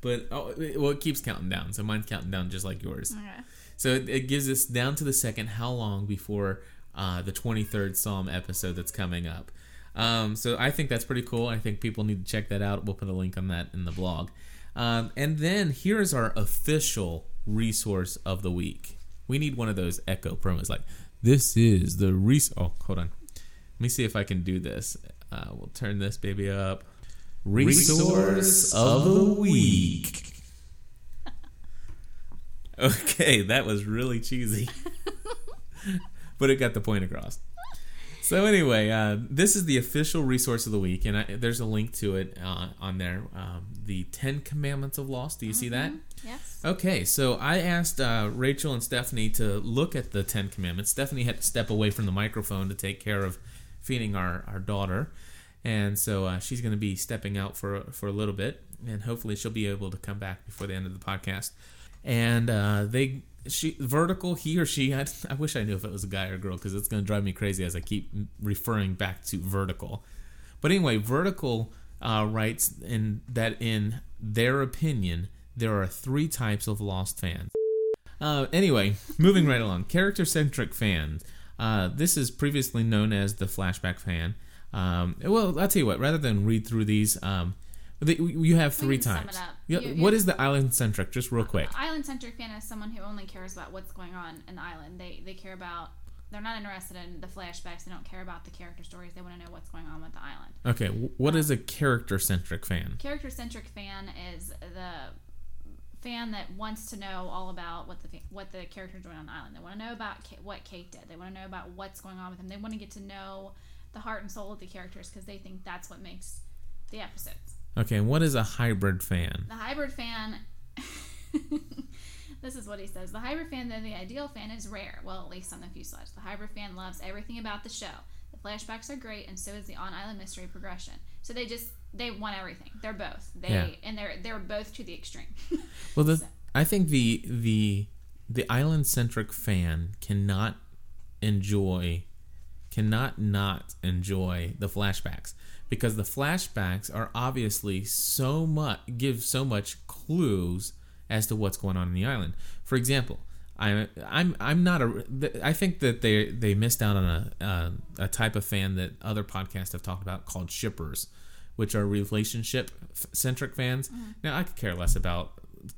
But oh, it- well, it keeps counting down. So mine's counting down just like yours. okay. So it, it gives us down to the second how long before uh, the 23rd Psalm episode that's coming up. Um, so I think that's pretty cool. I think people need to check that out. We'll put a link on that in the blog. Um, and then here's our official resource of the week. We need one of those echo promos like, this is the res. Oh, hold on. Let me see if I can do this. Uh, we'll turn this baby up. Resource of the week. Okay, that was really cheesy. but it got the point across. So anyway, uh, this is the official resource of the week, and I, there's a link to it uh, on there. Um, the Ten Commandments of Lost. Do you see that? Yes. Okay, so I asked uh, Rachel and Stephanie to look at the Ten Commandments. Stephanie had to step away from the microphone to take care of feeding our, our daughter, and so uh, she's going to be stepping out for for a little bit, and hopefully she'll be able to come back before the end of the podcast. And uh, they she vertical he or she I, I wish I knew if it was a guy or a girl because it's going to drive me crazy as I keep referring back to vertical. But anyway, Vertical uh, writes in that in their opinion, there are three types of Lost fans. Uh, anyway, moving right along, character centric fans. Uh, this is previously known as the flashback fan. Um, well, I'll tell you what. Rather than read through these, um, the, you have three times. sum types. it up. Yeah, You- what you- is the island centric? Just real quick. Island centric fan is someone who only cares about what's going on in the island. They they care about. They're not interested in the flashbacks. They don't care about the character stories. They want to know what's going on with the island. Okay, wh- what um, is a character centric fan? Character centric fan is the fan that wants to know all about what the what the character's doing on the island. They want to know about what Kate did. They want to know about what's going on with them. They want to get to know the heart and soul of the characters because they think that's what makes the episodes. Okay, what is a hybrid fan? The hybrid fan. this is what he says. The hybrid fan, though the ideal fan, is rare. Well, at least on the fuselage. The hybrid fan loves everything about the show. The flashbacks are great, and so is the on-island mystery progression. So they just they want everything. They're both. They Yeah. and they're they're both to the extreme. Well, the, I think the the the island centric fan cannot enjoy cannot not enjoy the flashbacks because the flashbacks are obviously so much give so much clues as to what's going on in the island. For example, I'm I'm I'm not a I think that they they missed out on a uh, a type of fan that other podcasts have talked about called shippers, which are relationship centric fans. Now I could care less about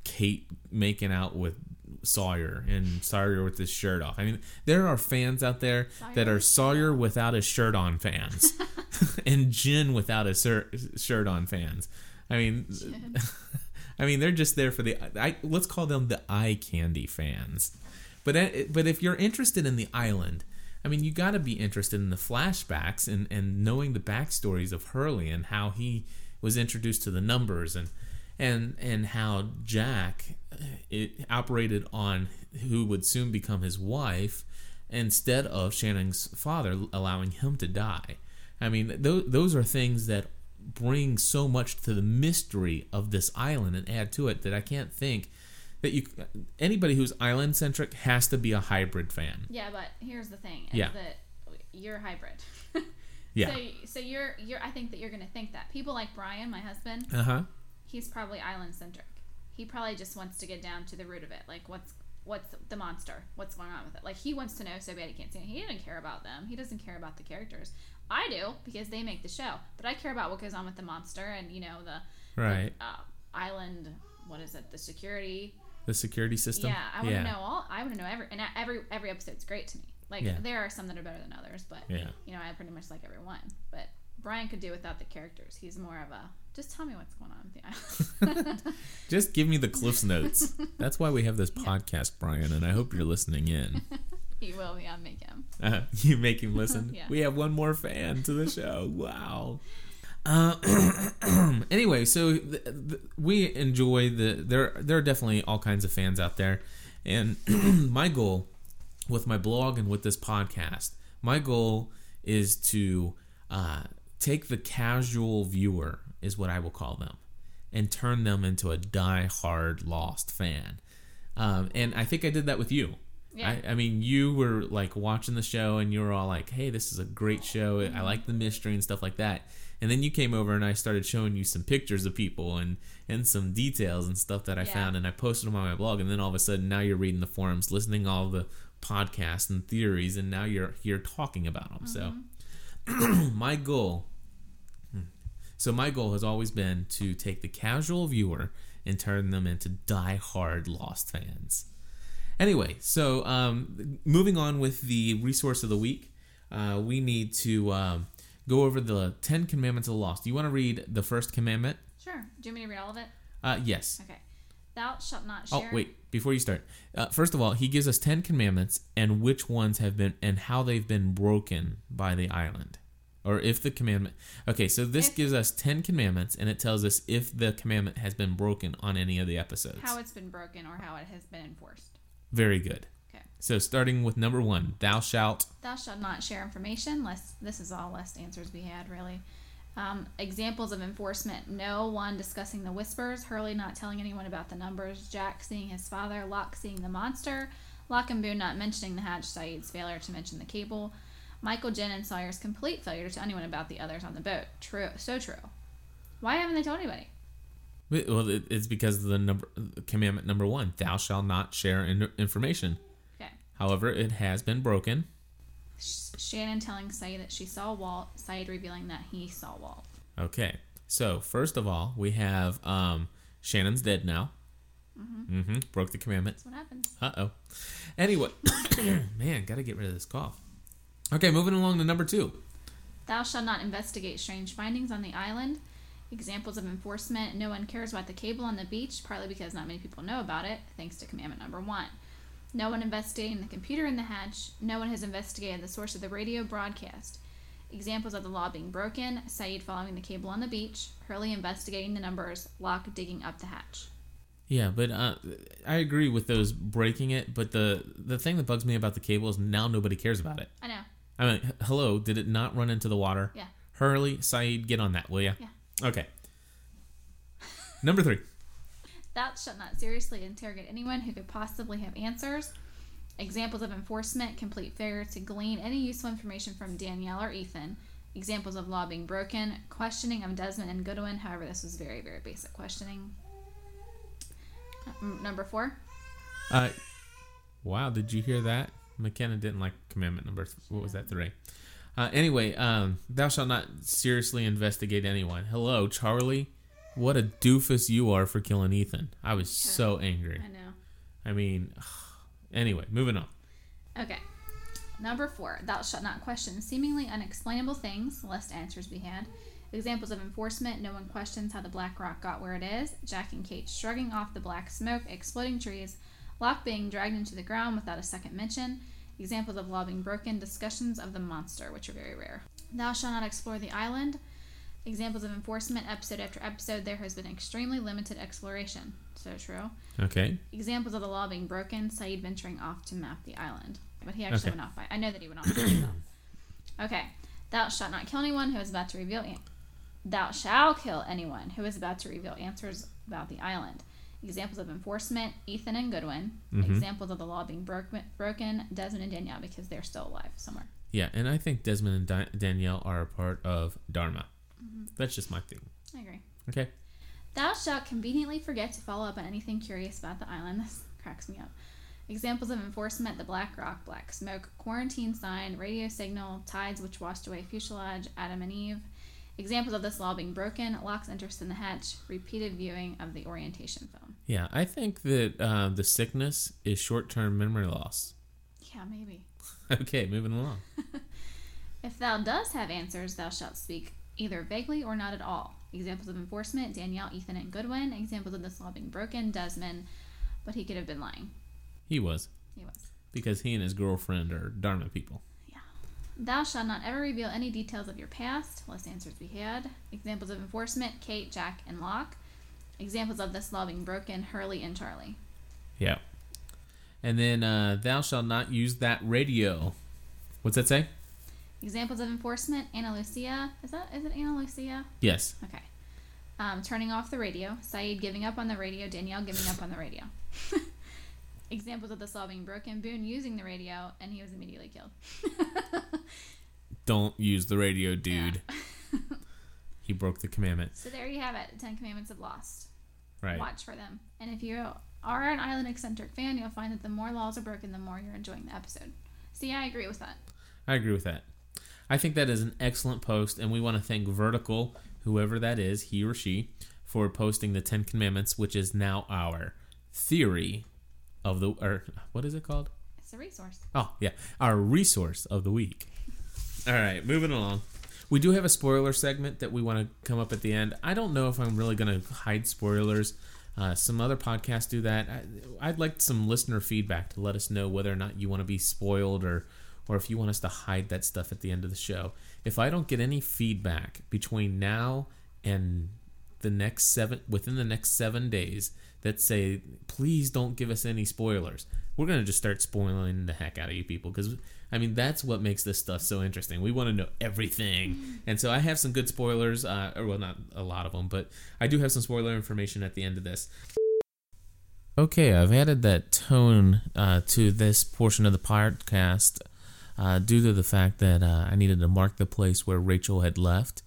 Kate making out with Sawyer and Sawyer with his shirt off. I mean, there are fans out there that are Sawyer without his shirt on fans, and Jin without a sir- shirt on fans. I mean, I mean, they're just there for the. I, let's call them the eye candy fans. But but if you're interested in the island, I mean, you got to be interested in the flashbacks and and knowing the backstories of Hurley and how he was introduced to the numbers and and and how Jack uh, it operated on who would soon become his wife instead of Shannon's father allowing him to die. I mean, those those are things that bring so much to the mystery of this island and add to it that I can't think that you anybody who's island centric has to be a hybrid fan. Yeah, but here's the thing: is Yeah. that you're hybrid. Yeah. So, so you're you're. I think that you're going to think that people like Brian, my husband, Uh huh. he's probably island centric. He probably just wants to get down to the root of it, like what's what's the monster, what's going on with it. Like he wants to know so bad he can't see it. He doesn't care about them. He doesn't care about the characters. I do because they make the show, but I care about what goes on with the monster and you know the Right. uh, island. What is it? The security. The security system. Yeah, I want to know all. I want to know every and every every episode's great to me. Like Yeah. there are some that are better than others, but Yeah. you know I pretty much like every one. But Brian could do without the characters. He's more of a just tell me what's going on with the island. Just give me the Cliff's notes. That's why we have this podcast, Brian, and I hope you're listening in. he will be. I'll make him. Uh, you make him listen. Yeah. We have one more fan to the show. Wow. Uh, anyway, so th- th- we enjoy the there. There are definitely all kinds of fans out there, and my goal with my blog and with this podcast, my goal is to uh, take the casual viewer, is what I will call them, and turn them into a die-hard Lost fan. Um, and I think I did that with you. Yeah. I, I mean, you were like watching the show and you were all like, hey, this is a great show. I mm-hmm. like the mystery and stuff like that. And then you came over and I started showing you some pictures of people and, and some details and stuff that I Yeah. found and I posted them on my blog. And then all of a sudden now you're reading the forums, listening to all the podcasts and theories, and now you're here talking about them. So mm-hmm. my goal hmm, so my goal has always been to take the casual viewer and turn them into die-hard Lost fans. Anyway, so um, moving on with the resource of the week, uh, we need to um, go over the Ten Commandments of the Lost. Do you want to read the first commandment? Sure. Do you want me to read all of it? Uh, yes. Okay. Thou shalt not share. Oh wait, before you start, uh, first of all, he gives us ten commandments and which ones have been and how they've been broken by the island, or if the commandment. Okay, so this If- gives us ten commandments and it tells us if the commandment has been broken on any of the episodes. How it's been broken or how it has been enforced. Very good. Okay. So starting with number one, thou shalt. Thou shalt not share information. Less. This is all less answers we had really. Um, examples of enforcement: No one discussing the whispers. Hurley not telling anyone about the numbers. Jack seeing his father. Locke seeing the monster. Locke and Boone not mentioning the hatch. Sayid's failure to mention the cable. Michael, Jin, and Sawyer's complete failure to tell anyone about the others on the boat. True. So true. Why haven't they told anybody? Well, it's because of the number commandment number one, thou shalt not share in- information. Okay. However, it has been broken. Shannon telling Sayid that she saw Walt. Sayid revealing that he saw Walt. Okay. So first of all, we have um, Shannon's dead now. Mm-hmm. Broke the commandment. That's what happens. Uh oh. Anyway, man, gotta get rid of this cough. Okay, moving along to number two. Thou shalt not investigate strange findings on the island. Examples of enforcement. No one cares about the cable on the beach, partly because not many people know about it, thanks to commandment number one. No one investigating the computer in the hatch. No one has investigated the source of the radio broadcast. Examples of the law being broken. Sayid following the cable on the beach. Hurley investigating the numbers. Locke digging up the hatch. Yeah, but uh, I agree with those breaking it. But the the thing that bugs me about the cable is now nobody cares about it. I know. I mean, hello, did it not run into the water? Yeah. Hurley, Sayid, get on that, will ya? Yeah. Okay. Number three. Thou shalt not seriously interrogate anyone who could possibly have answers. Examples of enforcement, complete failure to glean any useful information from Danielle or Ethan. Examples of law being broken, questioning of Desmond and Goodwin. However, this was very, very basic questioning. Number four. Uh, Wow, did you hear that? McKenna didn't like commandment number. What was that? Three. Uh, anyway, um, thou shalt not seriously investigate anyone. Hello, Charlie. What a doofus you are for killing Ethan. I was so angry. I know. I mean, anyway, moving on. Okay. Number four, thou shalt not question seemingly unexplainable things, lest answers be had. Examples of enforcement no one questions how the black rock got where it is. Jack and Kate shrugging off the black smoke, exploding trees. Locke being dragged into the ground without a second mention. Examples of law being broken. Discussions of the monster, which are very rare. Thou shalt not explore the island. Examples of enforcement episode after episode. There has been extremely limited exploration. So true. Okay. Examples of the law being broken. Sayid venturing off to map the island. But he actually Okay. went off by. I know that he went off by himself. Okay. Thou shalt not kill anyone who is about to reveal. An- Thou shall kill anyone who is about to reveal answers about the island. Examples of enforcement: Ethan and Goodwin. Mhm. Examples of the law being broken: broken Desmond and Danielle because they're still alive somewhere. Yeah, and I think Desmond and Danielle are a part of Dharma. That's just my thing. I agree. Okay. Thou shalt conveniently forget to follow up on anything curious about the island. This cracks me up. Examples of enforcement the Black Rock, Black Smoke, Quarantine Sign, Radio Signal, Tides which washed away fuselage, Adam and Eve. Examples of this law being broken, Locke's interest in the hatch, repeated viewing of the orientation film. Yeah, I think that uh, the sickness is short term memory loss. Yeah, maybe. Okay, moving along. If thou dost have answers, thou shalt speak either vaguely or not at all. Examples of enforcement Danielle, Ethan, and Goodwin. Examples of this law being broken Desmond, but he could have been lying. He was. He was. Because he and his girlfriend are Dharma people. Thou shalt not ever reveal any details of your past, lest answers be had. Examples of enforcement Kate, Jack, and Locke. Examples of this law being broken Hurley and Charlie. Yeah. And then, uh, thou shalt not use that radio. What's that say? Examples of enforcement Ana Lucia. Is that is it Ana Lucia? Yes. Okay. Um, turning off the radio. Sayid giving up on the radio. Danielle giving up on the radio. Examples of the law being broken. Boone using the radio, and he was immediately killed. Don't use the radio, dude. he broke the commandment. So there you have it. The Ten Commandments of Lost. Right. Watch for them. And if you are an Island Eccentric fan, you'll find that the more laws are broken, the more you're enjoying the episode. See, I agree with that. I agree with that. I think that is an excellent post, and we want to thank Vertical, whoever that is, he or she, for posting the Ten Commandments, which is now our theory of the or what is it called? It's a resource. Oh yeah, our resource of the week. All right, moving along. We do have a spoiler segment that we want to come up at the end. I don't know if I'm really going to hide spoilers. Uh, some other podcasts do that. I, I'd like some listener feedback to let us know whether or not you want to be spoiled or, or if you want us to hide that stuff at the end of the show. If I don't get any feedback between now and the next seven within the next seven days that say please don't give us any spoilers. We're to just start spoiling the heck out of you people because i mean that's what makes this stuff so interesting. We want to know everything. And so i have some good spoilers uh, or well not a lot of them but i do have some spoiler information at the end of this. Okay i've added that tone uh, to this portion of the podcast uh, due to the fact that uh, i needed to mark the place where rachel had left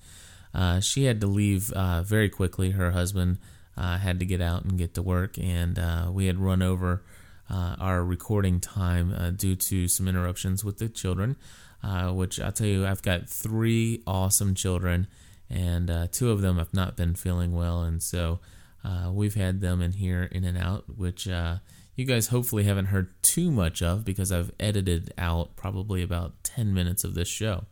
uh, she had to leave uh, very quickly. Her husband uh, had to get out and get to work, and uh, we had run over uh, our recording time uh, due to some interruptions with the children. Which I'll tell you, I've got three awesome children, and two of them have not been feeling well, and so we've had them in here in and out, which you guys hopefully haven't heard too much of because I've edited out probably about 10 minutes of this show.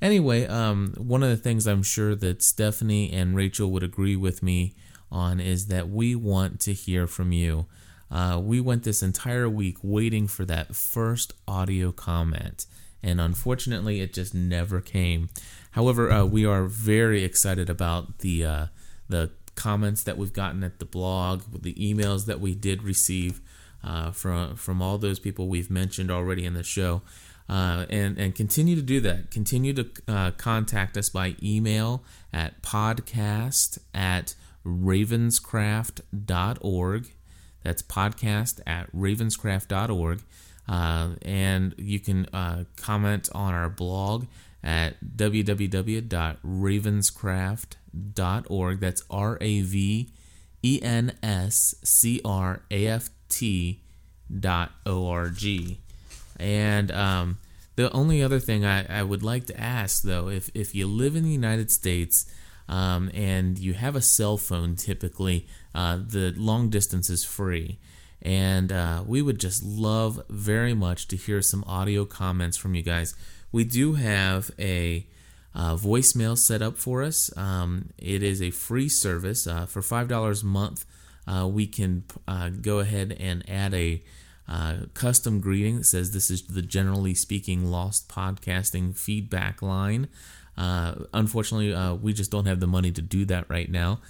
Anyway, um, one of the things I'm sure that Stephanie and Rachel would agree with me on is that we want to hear from you. Uh, we went this entire week waiting for that first audio comment, and unfortunately, it just never came. However, uh, we are very excited about the uh, the comments that we've gotten at the blog, the emails that we did receive uh, from from all those people we've mentioned already in the show, uh, and and continue to do that. Continue to uh, contact us by email at podcast at ravenscraft.org. That's podcast at ravenscraft.org. Uh, and you can uh, comment on our blog at www.ravenscraft.org. That's R A V E N S C R A F T And um, the only other thing I, I would like to ask, though, if, if you live in the United States um, and you have a cell phone, typically uh, the long distance is free. And uh, we would just love very much to hear some audio comments from you guys. We do have a uh, voicemail set up for us. Um, it is a free service uh, for five dollars a month. Uh, we can uh, go ahead and add a uh, custom greeting that says this is the generally speaking lost podcasting feedback line. Uh, unfortunately, we just don't have the money to do that right now.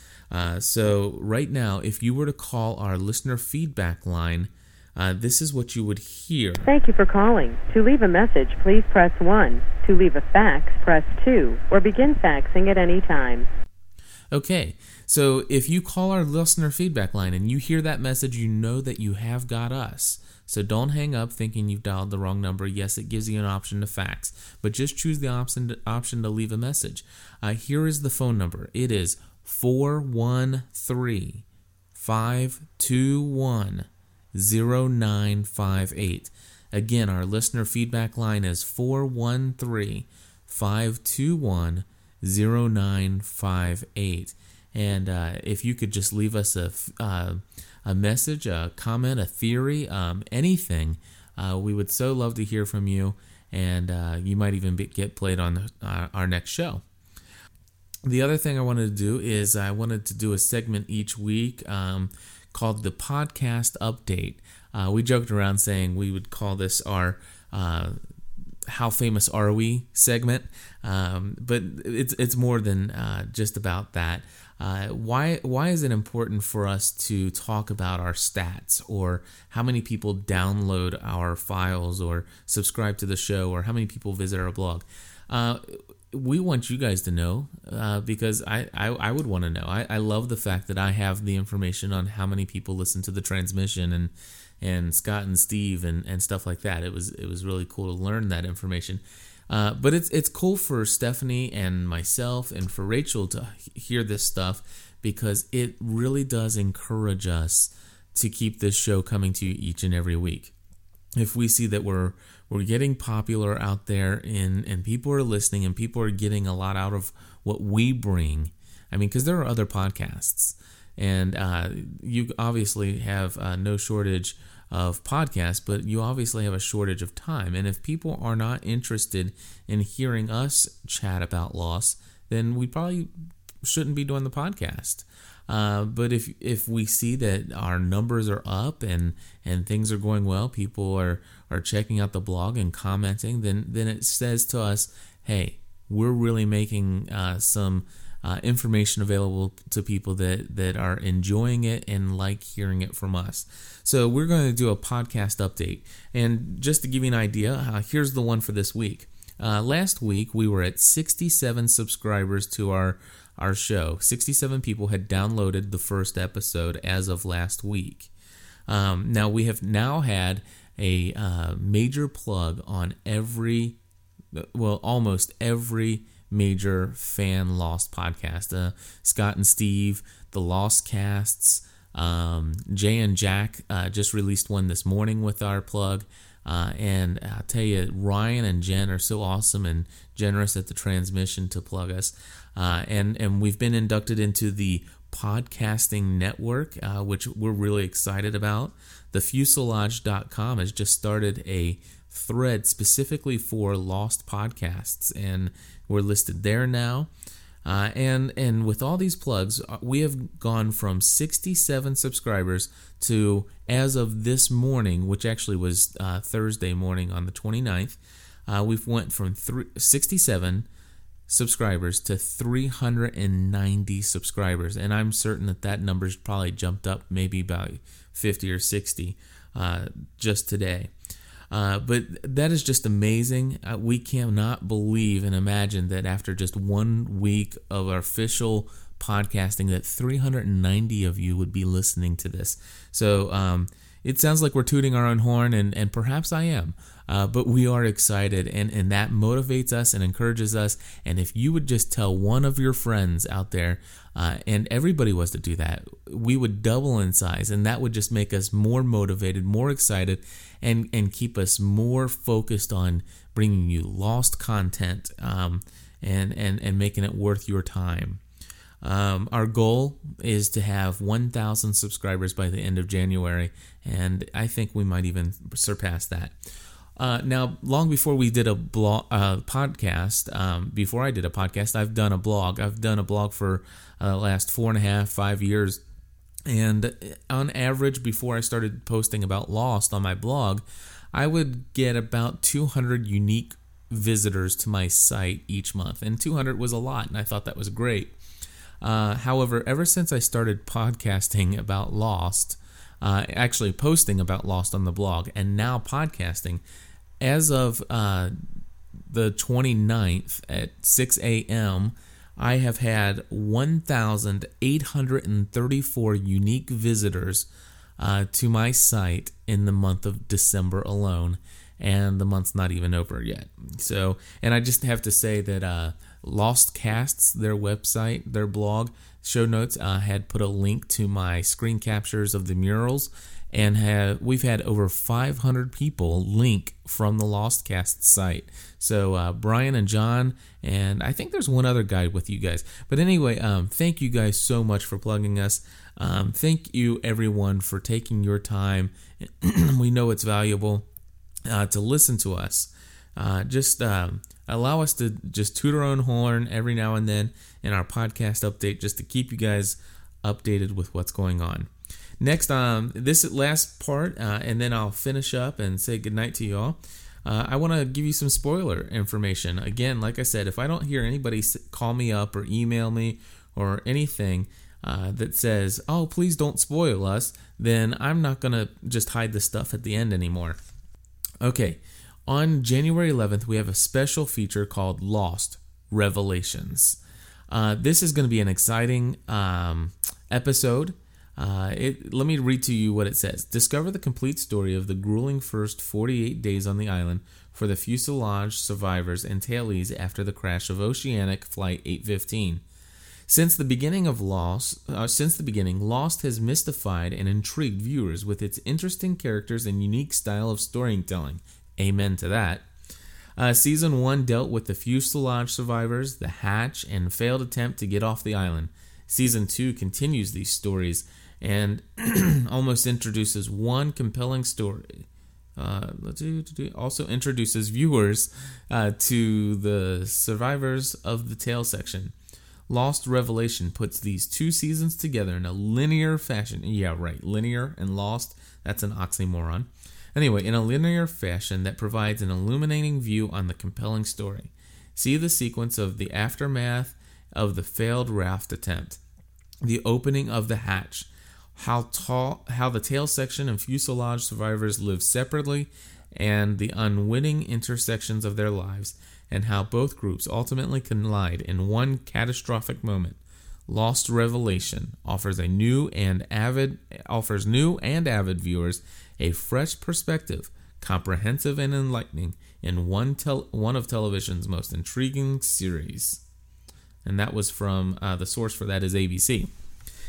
so right now, if you were to call our listener feedback line. Uh, this is what you would hear. Thank you for calling. To leave a message, please press 1. To leave a fax, press 2, or begin faxing at any time. Okay, so if you call our listener feedback line and you hear that message, you know that you have got us. So don't hang up thinking you've dialed the wrong number. Yes, it gives you an option to fax, but just choose the option to, option to leave a message. Uh, here is the phone number it is 413 521 0958. Again, our listener feedback line is 413 521 0958. And uh, if you could just leave us a, uh, a message, a comment, a theory, um, anything, uh, we would so love to hear from you. And uh, you might even be, get played on uh, our next show. The other thing I wanted to do is I wanted to do a segment each week. Um, called the podcast update. Uh, we joked around saying we would call this our "How famous are we?" segment, um, but it's it's more than uh, just about that. Uh, why why is it important for us to talk about our stats or how many people download our files or subscribe to the show or how many people visit our blog? Uh, we want you guys to know uh, because I, I, I would want to know. I, I love the fact that I have the information on how many people listen to the transmission and and Scott and Steve and, and stuff like that. It was it was really cool to learn that information. Uh, but it's it's cool for Stephanie and myself and for Rachel to hear this stuff because it really does encourage us to keep this show coming to you each and every week. If we see that we're we're getting popular out there and and people are listening and people are getting a lot out of what we bring i mean because there are other podcasts and uh, you obviously have uh, no shortage of podcasts but you obviously have a shortage of time. And if people are not interested in hearing us chat about loss then we probably shouldn't be doing the podcast. Uh, but if if we see that our numbers are up and and things are going well, people are are checking out the blog and commenting, then then it says to us, hey, we're really making uh, some uh, information available to people that that are enjoying it and like hearing it from us. So we're going to do a podcast update, and just to give you an idea, uh, here's the one for this week. Uh, last week we were at 67 subscribers to our our show. 67 people had downloaded the first episode as of last week. Um, now we have now had a uh, major plug on every, well, almost every major fan lost podcast. Uh, Scott and Steve, the Lost Casts, um, Jay and Jack uh, just released one this morning with our plug. Uh, and I'll tell you, Ryan and Jen are so awesome and generous at the transmission to plug us. Uh, and, and we've been inducted into the Podcasting Network, uh, which we're really excited about. The Fuselage.com has just started a thread specifically for lost podcasts, and we're listed there now. Uh, and and with all these plugs, uh, we have gone from 67 subscribers to as of this morning, which actually was uh, Thursday morning on the 29th, uh, we've went from three, 67 subscribers to 390 subscribers, and I'm certain that that number's probably jumped up maybe about 50 or 60 uh, just today. Uh, but that is just amazing. Uh, we cannot believe and imagine that after just one week of official podcasting, that 390 of you would be listening to this. So, um, it sounds like we're tooting our own horn, and, and perhaps I am. Uh, but we are excited, and, and that motivates us and encourages us. And if you would just tell one of your friends out there, uh, and everybody was to do that, we would double in size, and that would just make us more motivated, more excited, and, and keep us more focused on bringing you lost content um, and, and, and making it worth your time. Um, our goal is to have 1,000 subscribers by the end of January, and I think we might even surpass that. Uh, now, long before we did a blog uh, podcast, um, before I did a podcast, I've done a blog. I've done a blog for uh, the last four and a half, five years, and on average, before I started posting about Lost on my blog, I would get about 200 unique visitors to my site each month, and 200 was a lot, and I thought that was great. Uh, however, ever since I started podcasting about Lost, uh, actually posting about Lost on the blog, and now podcasting, as of uh, the 29th at 6 a.m., I have had 1,834 unique visitors uh, to my site in the month of December alone, and the month's not even over yet. So, and I just have to say that uh, Lost Casts, their website, their blog, show notes I had put a link to my screen captures of the murals, and have we've had over 500 people link from the Lost Cast site. So uh, Brian and John, and I think there's one other guy with you guys. But anyway, um, thank you guys so much for plugging us. Um, thank you everyone for taking your time. we know it's valuable uh, to listen to us. Uh, just um, allow us to just toot our own horn every now and then in our podcast update just to keep you guys updated with what's going on. Next, um, this last part, uh, and then I'll finish up and say goodnight to y'all. Uh, I want to give you some spoiler information. Again, like I said, if I don't hear anybody call me up or email me or anything uh, that says, oh, please don't spoil us, then I'm not going to just hide the stuff at the end anymore. Okay, on January 11th, we have a special feature called Lost Revelations. Uh, this is going to be an exciting um, episode. Uh, it, let me read to you what it says. Discover the complete story of the grueling first 48 days on the island for the fuselage survivors and tailees after the crash of Oceanic Flight 815. Since the beginning of Lost, uh, since the beginning, Lost has mystified and intrigued viewers with its interesting characters and unique style of storytelling. Amen to that. Uh, season 1 dealt with the fuselage survivors, the hatch, and failed attempt to get off the island. Season 2 continues these stories and almost introduces one compelling story. Uh, also introduces viewers uh, to the survivors of the tail section. Lost Revelation puts these two seasons together in a linear fashion. Yeah, right. Linear and Lost, that's an oxymoron. Anyway, in a linear fashion that provides an illuminating view on the compelling story. See the sequence of the aftermath of the failed raft attempt, the opening of the hatch, how tall, how the tail section and fuselage survivors live separately, and the unwitting intersections of their lives, and how both groups ultimately collide in one catastrophic moment. Lost Revelation offers a new and avid offers new and avid viewers a fresh perspective, comprehensive and enlightening, in one tel- one of television's most intriguing series. And that was from uh, the source for that is ABC.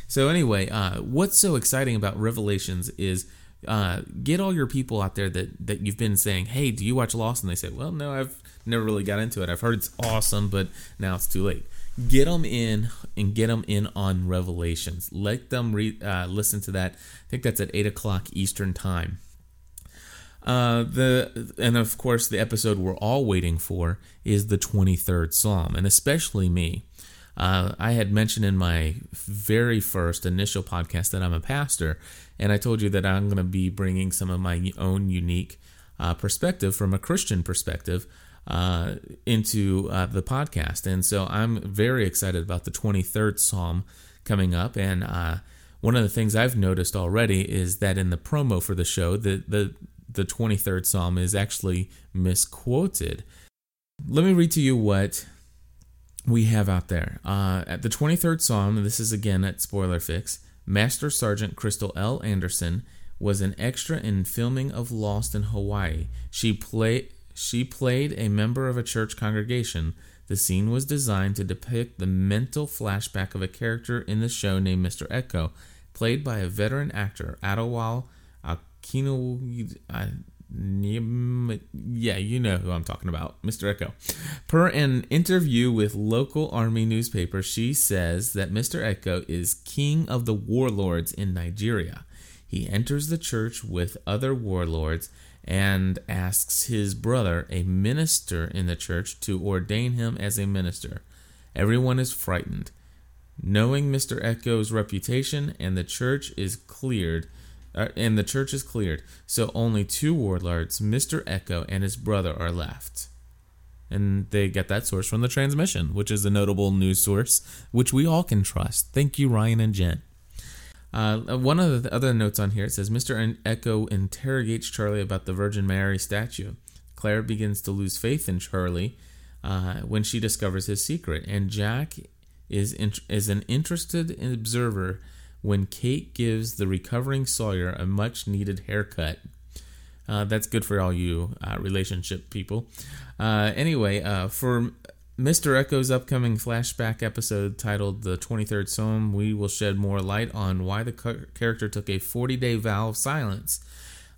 So anyway, uh, what's so exciting about Revelations is uh, get all your people out there that that you've been saying, "Hey, do you watch Lost?" And they say, "Well, no, I've never really got into it. I've heard it's awesome, but now it's too late." Get them in and get them in on Revelations. Let them read, uh, listen to that. I think that's at eight o'clock Eastern time. Uh, the and of course the episode we're all waiting for is the 23rd Psalm, and especially me. Uh, I had mentioned in my very first initial podcast that I'm a pastor, and I told you that I'm going to be bringing some of my own unique uh, perspective from a Christian perspective uh, into uh, the podcast. And so I'm very excited about the 23rd Psalm coming up. And uh, one of the things I've noticed already is that in the promo for the show, the, the, the 23rd Psalm is actually misquoted. Let me read to you what we have out there. Uh, at the 23rd Psalm, this is again at Spoiler Fix, Master Sergeant Crystal L. Anderson was an extra in filming of Lost in Hawaii. She played she played a member of a church congregation. The scene was designed to depict the mental flashback of a character in the show named Mr. Eko, played by a veteran actor, Adewale Akino. Yeah, you know who I'm talking about, Mr. Eko. Per an interview with local army newspaper, she says that Mr. Eko is king of the warlords in Nigeria. He enters the church with other warlords and asks his brother, a minister in the church, to ordain him as a minister. Everyone is frightened. Knowing Mr. Eko's reputation and the church is cleared, uh, and the church is cleared, so only two warlords, Mr. Eko and his brother, are left. And they get that source from the transmission, which is a notable news source, which we all can trust. Thank you, Ryan and Jen. Uh, one of the other notes on here it says Mr. Eko interrogates Charlie about the Virgin Mary statue. Claire begins to lose faith in Charlie uh, when she discovers his secret, and Jack is in, is an interested observer when Kate gives the recovering Sawyer a much needed haircut. Uh, that's good for all you uh, relationship people. Uh, anyway, uh, for Mr. Eko's upcoming flashback episode titled The 23rd Psalm, we will shed more light on why the character took a 40 day vow of silence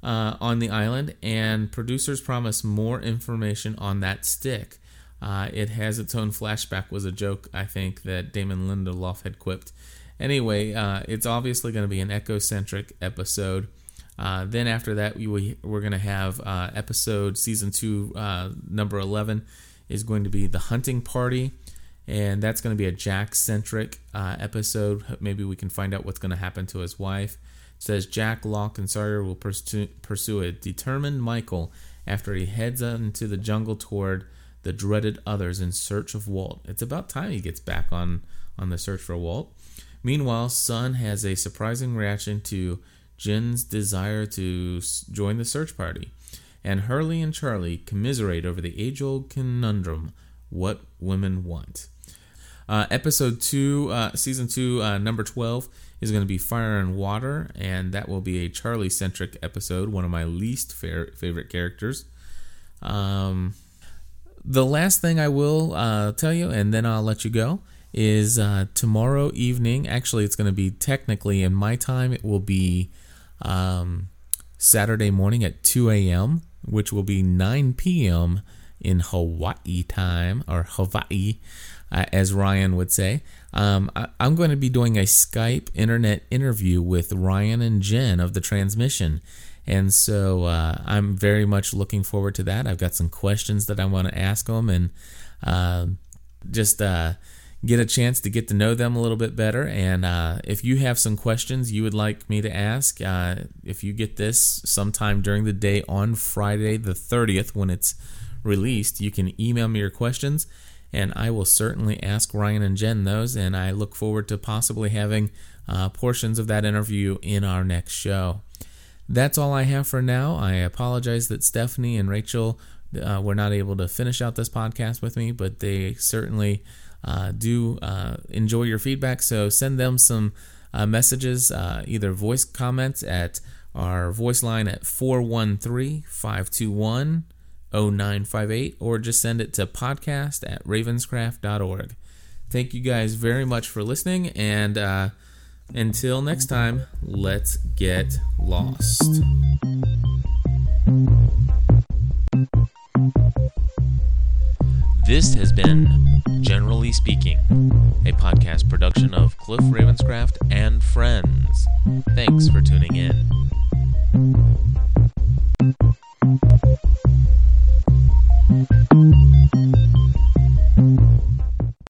uh, on the island, and producers promise more information on that stick. Uh, it has its own flashback, was a joke, I think, that Damon Lindelof had quipped. Anyway, uh, it's obviously going to be an Eko centric episode. Uh, then after that, we, we're going to have uh, episode season two, uh, number 11 is going to be the hunting party, and that's going to be a Jack centric uh, episode. Maybe we can find out what's going to happen to his wife. It says Jack, Locke, and Sawyer will pursue, pursue a determined Michael after he heads into the jungle toward the dreaded others in search of Walt. It's about time he gets back on on the search for Walt. Meanwhile, Sun has a surprising reaction to Jin's desire to join the search party and Hurley and Charlie commiserate over the age old conundrum what women want. Uh, episode 2, uh, season 2, uh, number 12 is going to be Fire and Water, and that will be a Charlie centric episode, one of my least fa- favorite characters. Um, the last thing I will uh, tell you, and then I'll let you go, is uh, tomorrow evening. Actually, it's going to be technically in my time, it will be um, Saturday morning at 2 a.m which will be 9 p.m. in Hawaii time, or Hawaii, uh, as Ryan would say. Um, I, am going to be doing a Skype internet interview with Ryan and Jen of the transmission. And so uh, I'm very much looking forward to that. I've got some questions that I want to ask them and uh, just uh, get a chance to get to know them a little bit better. And uh, if you have some questions you would like me to ask, uh, if you get this sometime during the day on Friday the 30th when it's released, you can email me your questions and I will certainly ask Ryan and Jen those. And I look forward to possibly having uh, portions of that interview in our next show. That's all I have for now. I apologize that Stephanie and Rachel uh, were not able to finish out this podcast with me, but they certainly uh, do uh, enjoy your feedback. So send them some uh, messages, uh, either voice comments at our voice line at 413 521 0958 or just send it to podcast at ravenscraft.org. Thank you guys very much for listening, and uh, until next time, let's get lost. This has been Generally Speaking, a podcast production of Cliff Ravenscraft and Friends. Thanks for tuning in.